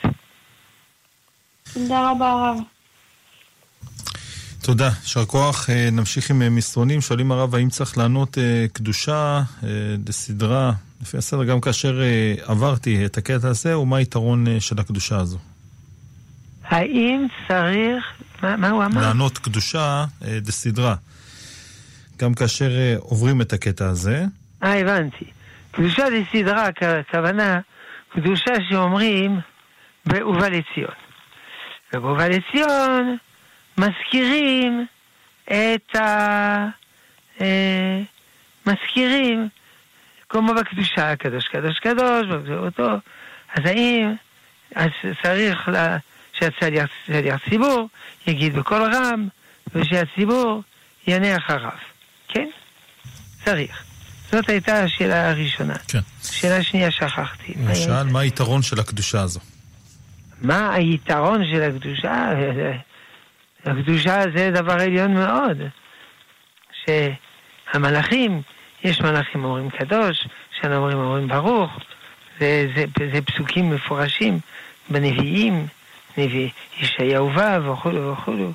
תודה רבה הרב. תודה, יישר כוח. אה, נמשיך עם אה, מסרונים. שואלים הרב, האם צריך לענות אה, קדושה לסדרה, לפי הסדר, גם כאשר עברתי את הקטע הזה, ומה היתרון של הקדושה הזו? האם צריך, מה, מה הוא אמר? לענות קדושה דסדרה. גם כאשר עוברים את הקטע הזה. אה, הבנתי. קדושה דסדרה, הכוונה, קדושה שאומרים באובה לציון. ובאובה לציון מזכירים את ה... אה, מזכירים, כמו בקדושה, הקדוש קדוש קדוש, אותו. אז האם, אז צריך לה, שהצליח ציבור יגיד בקול רם, ושהציבור יענה אחריו. כן? צריך. זאת הייתה השאלה הראשונה. כן. שאלה שנייה שכחתי. למשל, מה היתרון של הקדושה הזו? מה היתרון של הקדושה? הקדושה זה דבר עליון מאוד. שהמלאכים, יש מלאכים אומרים קדוש, שאנו אומרים אומרים ברוך, זה, זה, זה פסוקים מפורשים בנביאים, נביא ישעיהו ו' וכולו וכולו,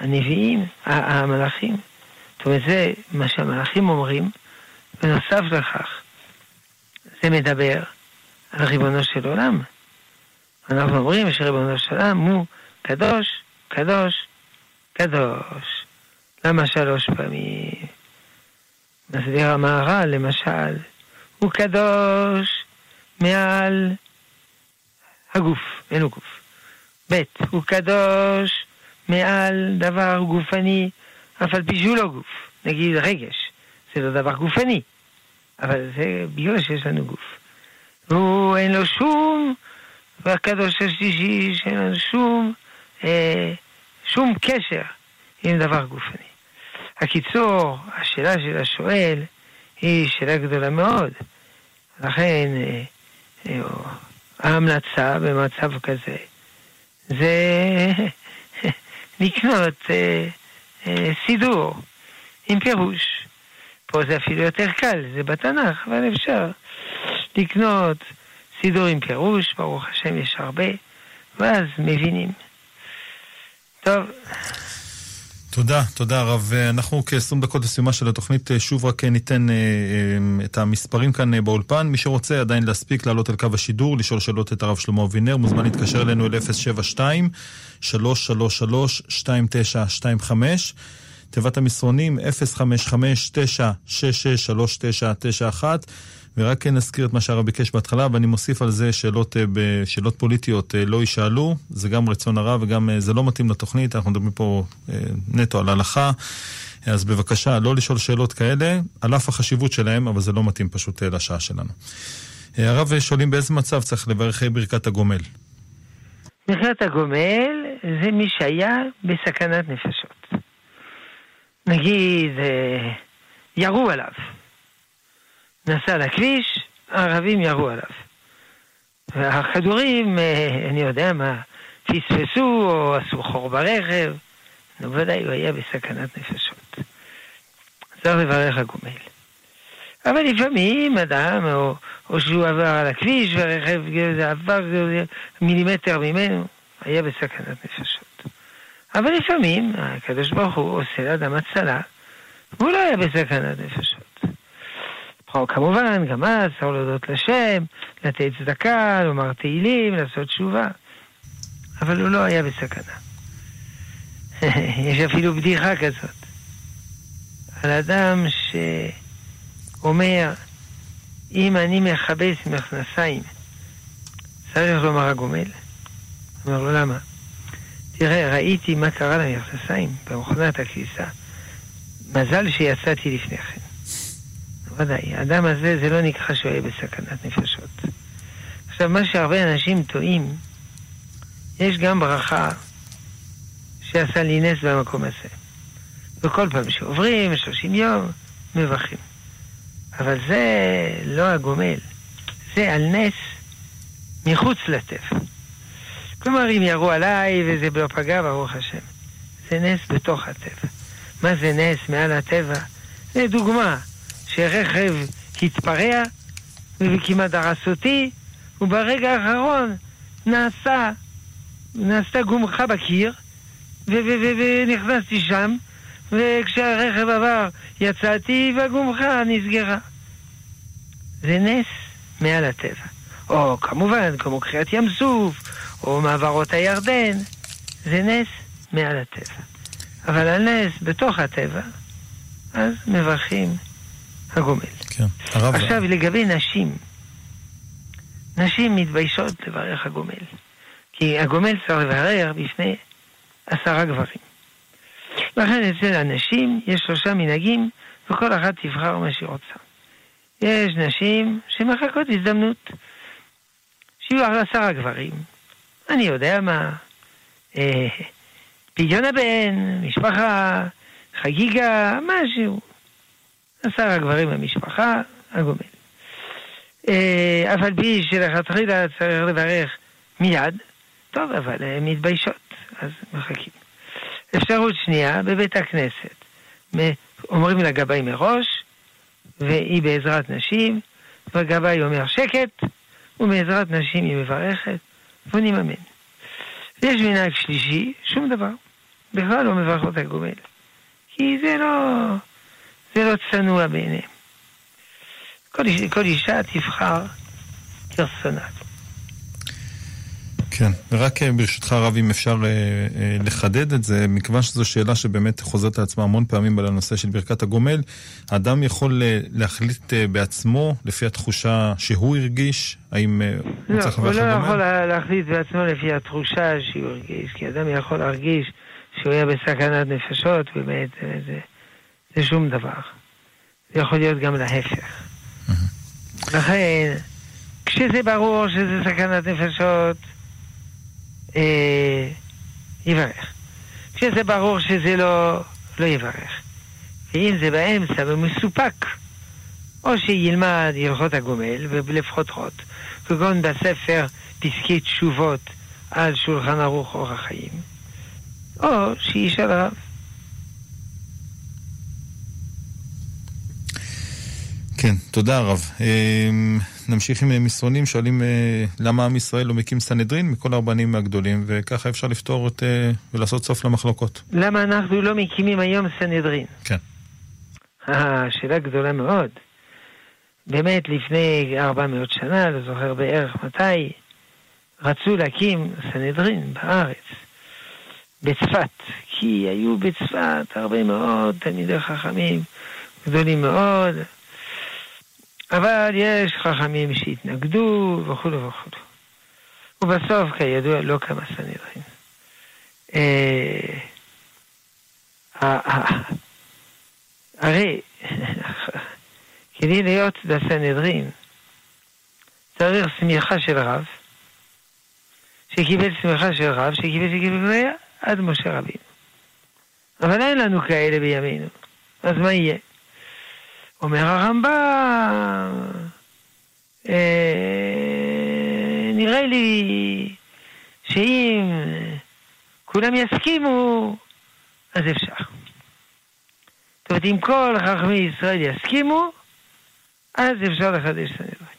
הנביאים, המלאכים. זאת אומרת, זה מה שהמלאכים אומרים, ונוסף לכך, זה מדבר על ריבונו של עולם. אנחנו אומרים שריבונו של עולם הוא קדוש, קדוש, קדוש. למה שלוש פעמים? מסביר המהר"ל, למשל, הוא קדוש מעל הגוף, אין לו גוף. ב', הוא קדוש מעל דבר גופני, אף על פי שהוא לא גוף. נגיד רגש, זה לא דבר גופני, אבל זה בגלל שיש לנו גוף. והוא אין לו שום, והקדוש השלישי שאין לנו שום אה, שום קשר עם דבר גופני. הקיצור, השאלה של השואל היא שאלה גדולה מאוד. לכן אה, אה, ההמלצה במצב כזה זה לקנות אה, סידור עם פירוש. פה זה אפילו יותר קל, זה בתנ"ך, אבל אפשר לקנות סידור עם פירוש, ברוך השם יש הרבה, ואז מבינים. טוב. תודה, תודה רב. אנחנו כ-20 דקות לסיומה של התוכנית, שוב רק ניתן אה, אה, את המספרים כאן אה, באולפן. מי שרוצה עדיין להספיק לעלות אל קו השידור, לשאול שאלות את הרב שלמה אבינר, מוזמן להתקשר אלינו אל 072 333 2925 תיבת המסרונים 055-966-3991 ורק כן נזכיר את מה שהרב ביקש בהתחלה, ואני מוסיף על זה שאלות, אה, שאלות פוליטיות אה, לא יישאלו, זה גם רצון הרב וגם אה, זה לא מתאים לתוכנית, אנחנו מדברים פה נטו על הלכה, אז בבקשה לא לשאול שאלות כאלה, על אף החשיבות שלהם, אבל זה לא מתאים פשוט לשעה שלנו. הרב, שואלים באיזה מצב צריך לברך ברכת הגומל? ברכת הגומל זה מי שהיה בסכנת נפשות. נגיד, ירו עליו. נסע לכביש, הערבים ירו עליו. והכדורים, אה, אני יודע מה, פספסו או עשו חור ברכב. נו ודאי, הוא היה בסכנת נפשות. צריך לברך הגומל. אבל לפעמים אדם, או, או שהוא עבר על הכביש ורכב זה עבר מילימטר ממנו, היה בסכנת נפשות. אבל לפעמים הקדוש ברוך הוא עושה לאדם הצלה, והוא לא היה בסכנת נפשות. כמובן, גם אז צריך להודות לשם, לתת צדקה, לומר תהילים, לעשות תשובה. אבל הוא לא היה בסכנה. יש אפילו בדיחה כזאת. על אדם שאומר, אם אני מכבס מכנסיים, צריך לומר הגומל. אומר לו, למה? תראה, ראיתי מה קרה למכנסיים במכונת הכביסה. מזל שיצאתי לפני כן. ודאי, האדם הזה זה לא נקרא שהוא היה בסכנת נפשות. עכשיו, מה שהרבה אנשים טועים, יש גם ברכה שעשה לי נס במקום הזה. וכל פעם שעוברים, 30 יום, מברכים. אבל זה לא הגומל, זה על נס מחוץ לטבע. כלומר, אם ירו עליי וזה לא פגע, ברוך השם. זה נס בתוך הטבע. מה זה נס מעל הטבע? זה דוגמה. שרכב התפרע וכמעט דרס אותי, וברגע האחרון נעשה, נעשתה גומחה בקיר, ונכנסתי שם, וכשהרכב עבר יצאתי והגומחה נסגרה. זה נס מעל הטבע. או כמובן, כמו קריאת ים סוף, או מעברות הירדן, זה נס מעל הטבע. אבל הנס בתוך הטבע, אז מברכים הגומל. כן. הרב... עכשיו, לגבי נשים, נשים מתביישות לברך הגומל. כי הגומל צריך לברר בפני עשרה גברים. לכן אצל הנשים יש שלושה מנהגים, וכל אחת תבחר מה שהיא רוצה. יש נשים שמחכות הזדמנות. שיהיו עשרה גברים. אני יודע מה, אה, פדיון הבן, משפחה, חגיגה, משהו. עשר הגברים במשפחה, הגומל. אף על פי שלכתחילה צריך לברך מיד, טוב, אבל הן מתביישות, אז מחכים. אפשרות שנייה, בבית הכנסת. אומרים לגבאי מראש, והיא בעזרת נשים, והגבאי אומר שקט, ומעזרת נשים היא מברכת, ועונים אמן. ויש מנהג שלישי, שום דבר. בכלל לא מברכות הגומל. כי זה לא... זה לא צנוע בעיניהם. כל, איש, כל אישה תבחר כרצונה. כן, ורק אה, ברשותך הרב, אם אפשר אה, אה, לחדד את זה, מכיוון שזו שאלה שבאמת חוזרת על עצמה המון פעמים על הנושא של ברכת הגומל, האדם יכול אה, להחליט אה, בעצמו, לפי התחושה שהוא הרגיש, האם אה, לא, הוא צריך לברך הגומל? הוא לא יכול להחליט בעצמו לפי התחושה שהוא הרגיש, כי אדם יכול להרגיש שהוא היה בסכנת נפשות, באמת, זה... זה שום דבר. זה יכול להיות גם להפך. לכן, כשזה ברור שזה סכנת נפשות, אה, יברך. כשזה ברור שזה לא, לא יברך. ואם זה באמצע ומסופק, או שילמד הלכות הגומל, ולפחות חות, כגון בספר פסקי תשובות על שולחן ערוך אורח חיים, או שישאל רב. כן, תודה רב. אמ, נמשיך עם מסרונים, שואלים אה, למה עם ישראל לא מקים סנהדרין מכל הרבנים הגדולים, וככה אפשר לפתור את, אה, ולעשות סוף למחלוקות. למה אנחנו לא מקימים היום סנהדרין? כן. אה, שאלה גדולה מאוד. באמת, לפני 400 שנה, לא זוכר בערך מתי, רצו להקים סנהדרין בארץ. בצפת, כי היו בצפת הרבה מאוד תלמידי חכמים גדולים מאוד, אבל יש חכמים שהתנגדו וכולו וכולו. ובסוף, כידוע, לא קמה סנהדרין. הרי כדי להיות בסנהדרין צריך סמיכה של רב, שקיבל סמיכה של רב, שקיבל שקיבל עד משה רבינו. אבל אין לנו כאלה בימינו, אז מה יהיה? אומר הרמב"ם, אה, נראה לי שאם כולם יסכימו, אז אפשר. זאת אומרת, אם כל חכמי ישראל יסכימו, אז אפשר לחדש סנהדרין.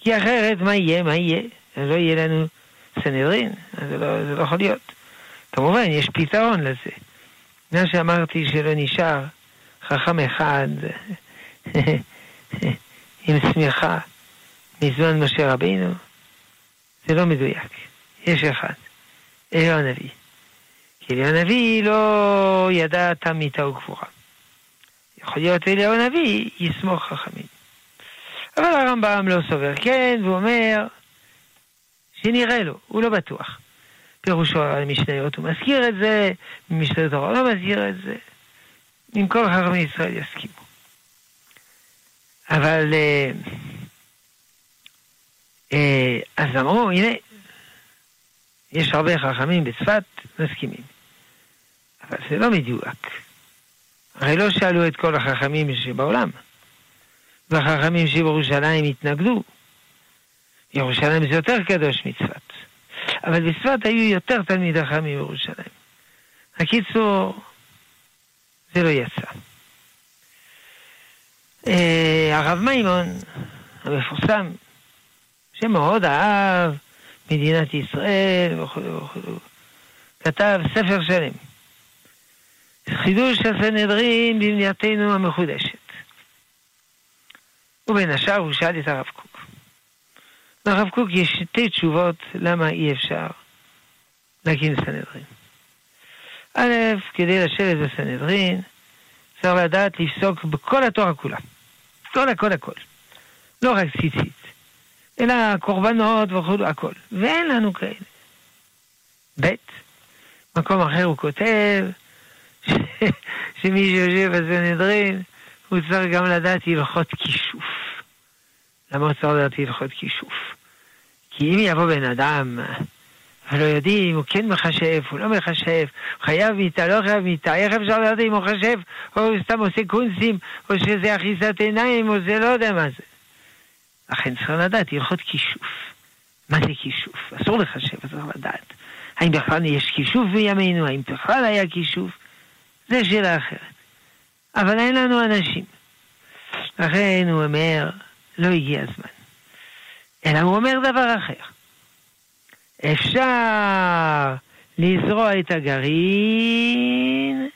כי אחרת, מה יהיה? מה יהיה? לא יהיה לנו סנהדרין, זה לא, זה לא יכול להיות. כמובן, יש פתרון לזה. מה שאמרתי שלא נשאר חכם אחד עם שמיכה מזמן משה רבינו, זה לא מדויק. יש אחד, אליהו הנביא. כי אליהו הנביא לא ידע תם מיתה וגבורה. יכול להיות אליהו הנביא יסמוך חכמים. אבל הרמב"ם לא סובר כן, והוא אומר שנראה לו, הוא לא בטוח. פירושו על המשניות, הוא מזכיר את זה, ממשנה תורה לא מזכיר את זה. אם כל חכמי ישראל יסכימו. אבל אה, אה, אז אמרו, הנה, יש הרבה חכמים בצפת מסכימים. אבל זה לא מדויק. הרי לא שאלו את כל החכמים שבעולם. והחכמים שבירושלים התנגדו. ירושלים זה יותר קדוש מצפת. אבל בצפת היו יותר תלמידי חכמים מירושלים. הקיצור, זה לא יצא. אה, הרב מימון, המפורסם, שמאוד אהב מדינת ישראל וכו' וכו', כתב ספר שלם. חידוש הסנהדרין במדינתנו המחודשת. ובין השאר הוא שאל את הרב קוק. לרב קוק יש שתי תשובות למה אי אפשר להקים סנהדרין. א', כדי לשבת בסנהדרין, צריך לדעת לפסוק בכל התורה כולה. כל הכל הכל. לא רק ציצית, אלא קורבנות וכו', הכל. ואין לנו כאלה. ב', מקום אחר הוא כותב ש... שמי שיושב בסנהדרין, הוא צריך גם לדעת הלכות כישוף. למה הוא צריך לדעת הלכות כישוף? כי אם יבוא בן אדם ולא יודעים הוא כן מחשב, הוא לא מחשב, חייב מיטה, לא חייב מיטה, איך אפשר לדעת אם הוא חשב, או הוא סתם עושה קונסים, או שזה אחיזת עיניים, או זה לא יודע מה זה. לכן צריך לדעת הלכות כישוף. מה זה כישוף? אסור לחשב, צריך לדעת. האם בכלל יש כישוף בימינו, האם בכלל היה כישוף? זה שאלה אחרת. אבל אין לנו אנשים. לכן הוא אומר, לא הגיע הזמן. אלא הוא אומר דבר אחר. אפשר לזרוע את הגרעין,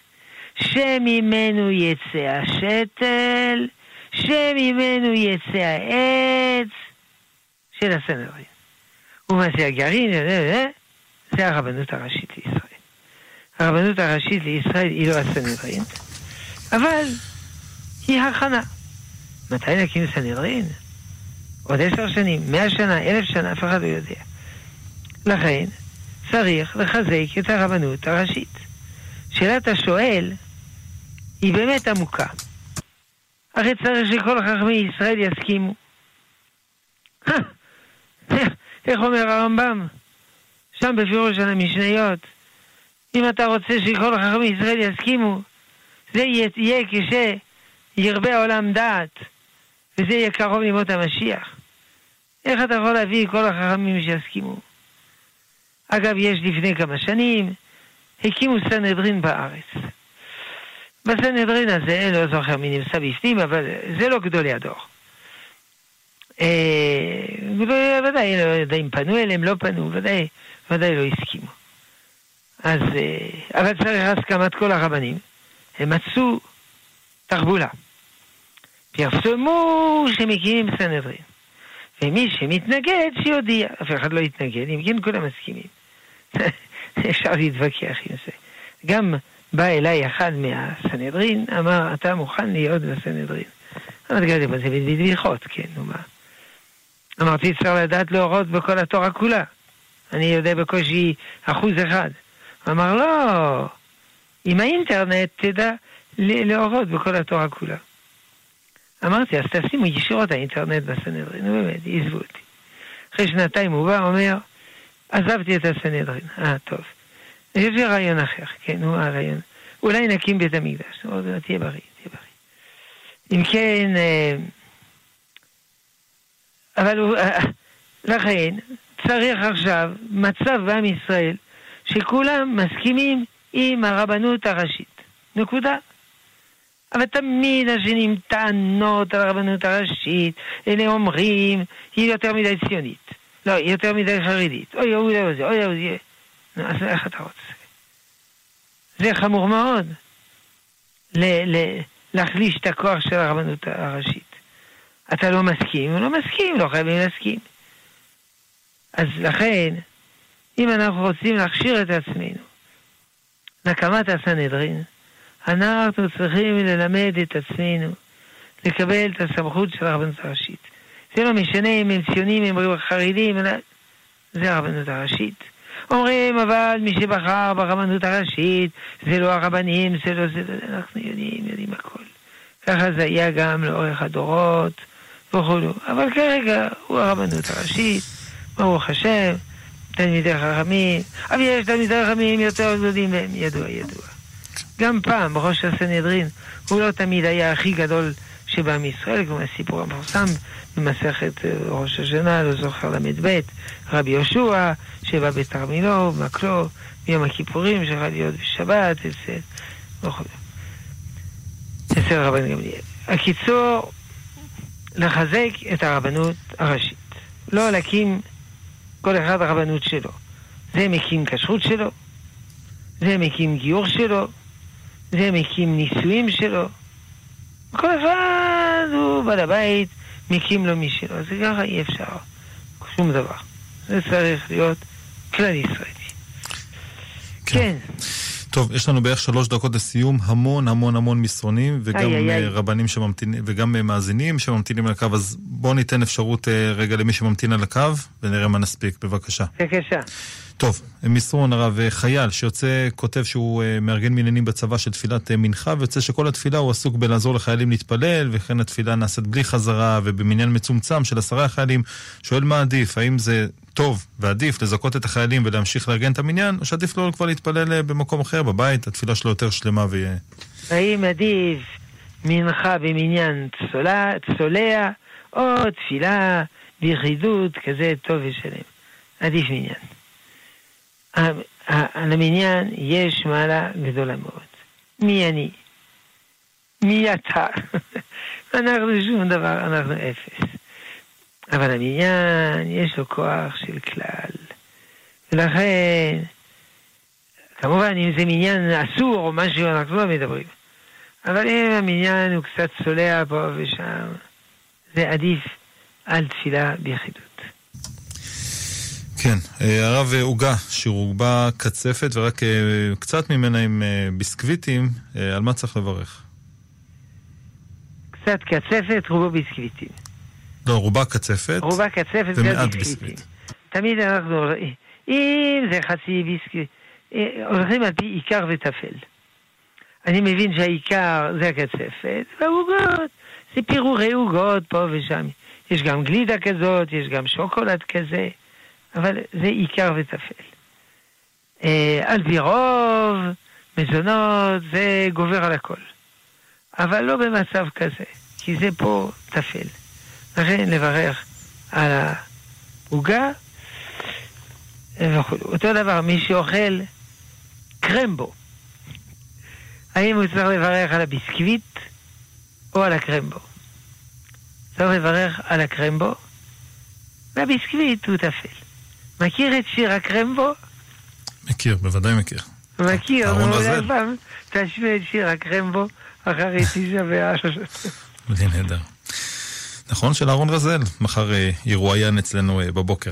שממנו יצא השתל, שממנו יצא העץ של הסנהדרין. ומה זה הגרעין? זה הרבנות הראשית לישראל. הרבנות הראשית לישראל היא לא הסנהדרין, אבל היא הכנה. מתי נקים סנהדרין? עוד עשר שנים, מאה שנה, אלף שנה, אף אחד לא יודע. לכן צריך לחזק את הרבנות הראשית. שאלת השואל היא באמת עמוקה. הרי צריך שכל חכמי ישראל יסכימו. איך אומר הרמב"ם? שם בפירוש על המשניות, אם אתה רוצה שכל חכמי ישראל יסכימו, זה יהיה כשירבה העולם דעת, וזה יהיה קרוב לימות המשיח. איך אתה יכול להביא כל החכמים שיסכימו? אגב, יש לפני כמה שנים, הקימו סנהדרין בארץ. בסנהדרין הזה, לא זוכר מי נמצא בפנים, אבל זה לא גדולי הדור. אה, ודאי, לא יודע אם פנו אליהם, לא פנו, ודאי, ודאי לא הסכימו. אז, אה, אבל צריך הסכמת כל הרבנים. הם מצאו תחבולה. פרסמו שמקימים סנהדרין. ומי שמתנגד, שיודיע. אף אחד לא יתנגד, אם כן כולם מסכימים. אפשר להתווכח עם זה. גם בא אליי אחד מהסנהדרין, אמר, אתה מוכן להיות בסנהדרין? אמרתי, מה זה בדיחות, כן, נו מה. אמרתי, צריך לדעת להורות בכל התורה כולה. אני יודע בקושי אחוז אחד. אמר, לא, עם האינטרנט תדע להורות בכל התורה כולה. אמרתי, אז תשימו ישירות האינטרנט בסנהדרין, נו באמת, עזבו אותי. אחרי שנתיים הוא בא, אומר, עזבתי את הסנהדרין. אה, טוב. יש לי רעיון אחר, כן, הוא הרעיון. אולי נקים בית המקדש. תהיה בריא, תהיה בריא. אם כן, אה, אבל הוא, אה, לכן, צריך עכשיו מצב בעם ישראל שכולם מסכימים עם הרבנות הראשית. נקודה. אבל תמיד השנים טענות על הרבנות הראשית, אלה אומרים, היא יותר מדי ציונית. לא, היא יותר מדי חרדית. אוי, אוי, אוי, אוי, אוי, נו, אז איך אתה רוצה? זה חמור מאוד. ל- ל- להחליש את הכוח של הרבנות הראשית. אתה לא מסכים, לא מסכים, לא חייבים להסכים. אז לכן, אם אנחנו רוצים להכשיר את עצמנו להקמת הסנהדרין, אנחנו צריכים ללמד את עצמנו לקבל את הסמכות של הרבנות הראשית. זה לא משנה אם הם ציונים, הם חרדים, זה הרבנות הראשית. אומרים, אבל מי שבחר ברבנות הראשית, זה לא הרבנים, זה לא זה, אנחנו יודעים, יודעים הכל. ככה זה היה גם לאורך הדורות וכו'. אבל כרגע הוא הרבנות הראשית, ברוך השם, תלמידי חכמים, אבל יש תלמידי חכמים יותר גדולים מהם, ידוע, ידוע. גם פעם, ראש הסנהדרין, הוא לא תמיד היה הכי גדול שבא מישראל, כמו הסיפור המפורסם במסכת אה, ראש השנה, לא זוכר ל"ב, רבי יהושע, שבא בתרמילו, מקלו, ביום הכיפורים, שלך להיות בשבת, אצל... וכו'. אצל רבן גמליאל. הקיצור, לחזק את הרבנות הראשית. לא להקים כל אחד הרבנות שלו. זה מקים כשרות שלו, זה מקים גיור שלו, זה מקים נישואים שלו. כל אחד הוא בעל הבית, מקים לו משלו. אז ככה אי אפשר. שום דבר. זה צריך להיות כלל ישראלי. כן. כן. טוב, יש לנו בערך שלוש דקות לסיום, המון המון המון מסרונים, וגם איי, איי. רבנים שממתינים, וגם מאזינים שממתינים על הקו, אז בואו ניתן אפשרות אה, רגע למי שממתין על הקו, ונראה מה נספיק, בבקשה. בבקשה. טוב, מסרון הרב, אה, חייל שיוצא, כותב שהוא אה, מארגן מניינים בצבא של תפילת מנחה, ויוצא שכל התפילה הוא עסוק בלעזור לחיילים להתפלל, וכן התפילה נעשית בלי חזרה, ובמניין מצומצם של עשרה חיילים, שואל מה עדיף, האם זה טוב ועדיף לזכות את החיילים ולהמשיך לארגן את המניין, או שעדיף לו כבר להתפלל אה, במקום אחר, בבית, התפילה שלו יותר שלמה ו... האם עדיף מנחה במניין צולע, צולע, או תפילה ביחידות כזה טוב ושלם? עדיף מניין. על המניין יש מעלה גדולה מאוד. מי אני? מי אתה? אנחנו שום דבר, אנחנו אפס. אבל המניין יש לו כוח של כלל. ולכן, כמובן אם זה מניין אסור או משהו, אנחנו לא מדברים. אבל אם המניין הוא קצת צולע פה ושם, זה עדיף על תפילה ביחידות. כן, אה, הרב עוגה, שרובה קצפת ורק אה, קצת ממנה עם אה, ביסקוויטים, על מה צריך לברך? קצת קצפת, רובו ביסקוויטים. לא, רובה קצפת. רובה קצפת ומעט ביסקוויטים. תמיד אנחנו, אם זה חצי ביסקוויט, הולכים על פי עיקר וטפל. אני מבין שהעיקר זה הקצפת, והעוגות, זה פירורי עוגות פה ושם. יש גם גלידה כזאת, יש גם שוקולד כזה. אבל זה עיקר וטפל. אה, על פי רוב, מזונות, זה גובר על הכל. אבל לא במצב כזה, כי זה פה טפל. לכן לברך על העוגה וכו'. אותו דבר, מי שאוכל קרמבו, האם הוא צריך לברך על הביסקוויט או על הקרמבו? צריך לברך על הקרמבו, והביסקוויט הוא טפל. מכיר את שיר הקרמבו? מכיר, בוודאי מכיר. מכיר, אהרון רזל. תשמע את שיר הקרמבו אחרי תשע באב. זה נהדר. נכון, של אהרון רזל, מחר אה, ירואיין אצלנו אה, בבוקר.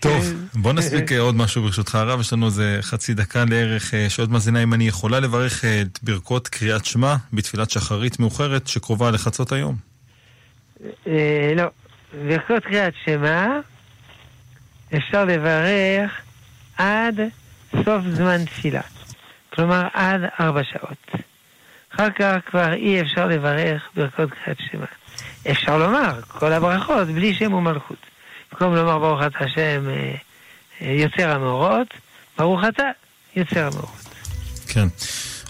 טוב, בוא נספיק עוד משהו ברשותך הרב, יש לנו איזה חצי דקה לערך שואלת מאזינה אם אני יכולה לברך את ברכות קריאת שמע בתפילת שחרית מאוחרת שקרובה לחצות היום. לא, ברכות קריאת שמע אפשר לברך עד סוף זמן תפילה. כלומר, עד ארבע שעות. אחר כך כבר אי אפשר לברך ברכות קריאת שמע. אפשר לומר כל הברכות בלי שם ומלכות. במקום לומר ברוך אתה השם אה, אה, יוצר המאורות, ברוך אתה יוצר המאורות. כן.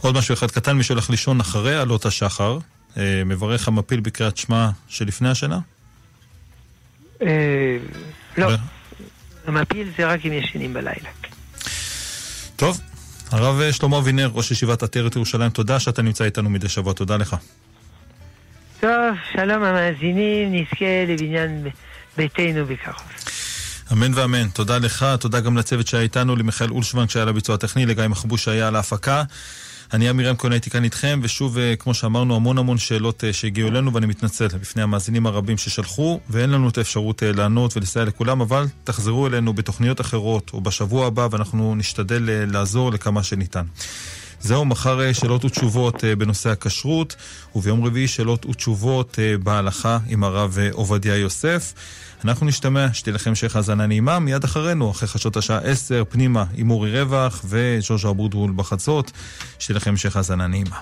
עוד משהו אחד קטן, מי שהולך לישון אחרי עלות השחר, אה, מברך המפיל בקריאת שמע שלפני השנה? לא. המפיל זה רק אם ישנים בלילה. טוב, הרב שלמה אבינר, ראש ישיבת עטרת ירושלים, תודה שאתה נמצא איתנו מדי שבוע, תודה לך. טוב, שלום המאזינים, נזכה לבניין ביתנו בקרוב. אמן ואמן. תודה לך, תודה גם לצוות שהיה איתנו, למיכאל אולשוונג שהיה לביצוע הטכני, לגיא מחבוש שהיה על ההפקה. אני אמירם כהן הייתי כאן איתכם, ושוב, אה, כמו שאמרנו, המון המון שאלות אה, שהגיעו אלינו, ואני מתנצל בפני המאזינים הרבים ששלחו, ואין לנו את האפשרות אה, לענות ולסייע לכולם, אבל תחזרו אלינו בתוכניות אחרות, או בשבוע הבא, ואנחנו נשתדל לעזור לכמה שניתן. זהו, מחר שאלות ותשובות בנושא הכשרות, וביום רביעי שאלות ותשובות בהלכה עם הרב עובדיה יוסף. אנחנו נשתמע, שתהיה לכם המשך האזנה נעימה, מיד אחרינו, אחרי חדשות השעה 10, פנימה עם אורי רווח וז'וז'ו אבוטבול בחצות, שתהיה לכם המשך האזנה נעימה.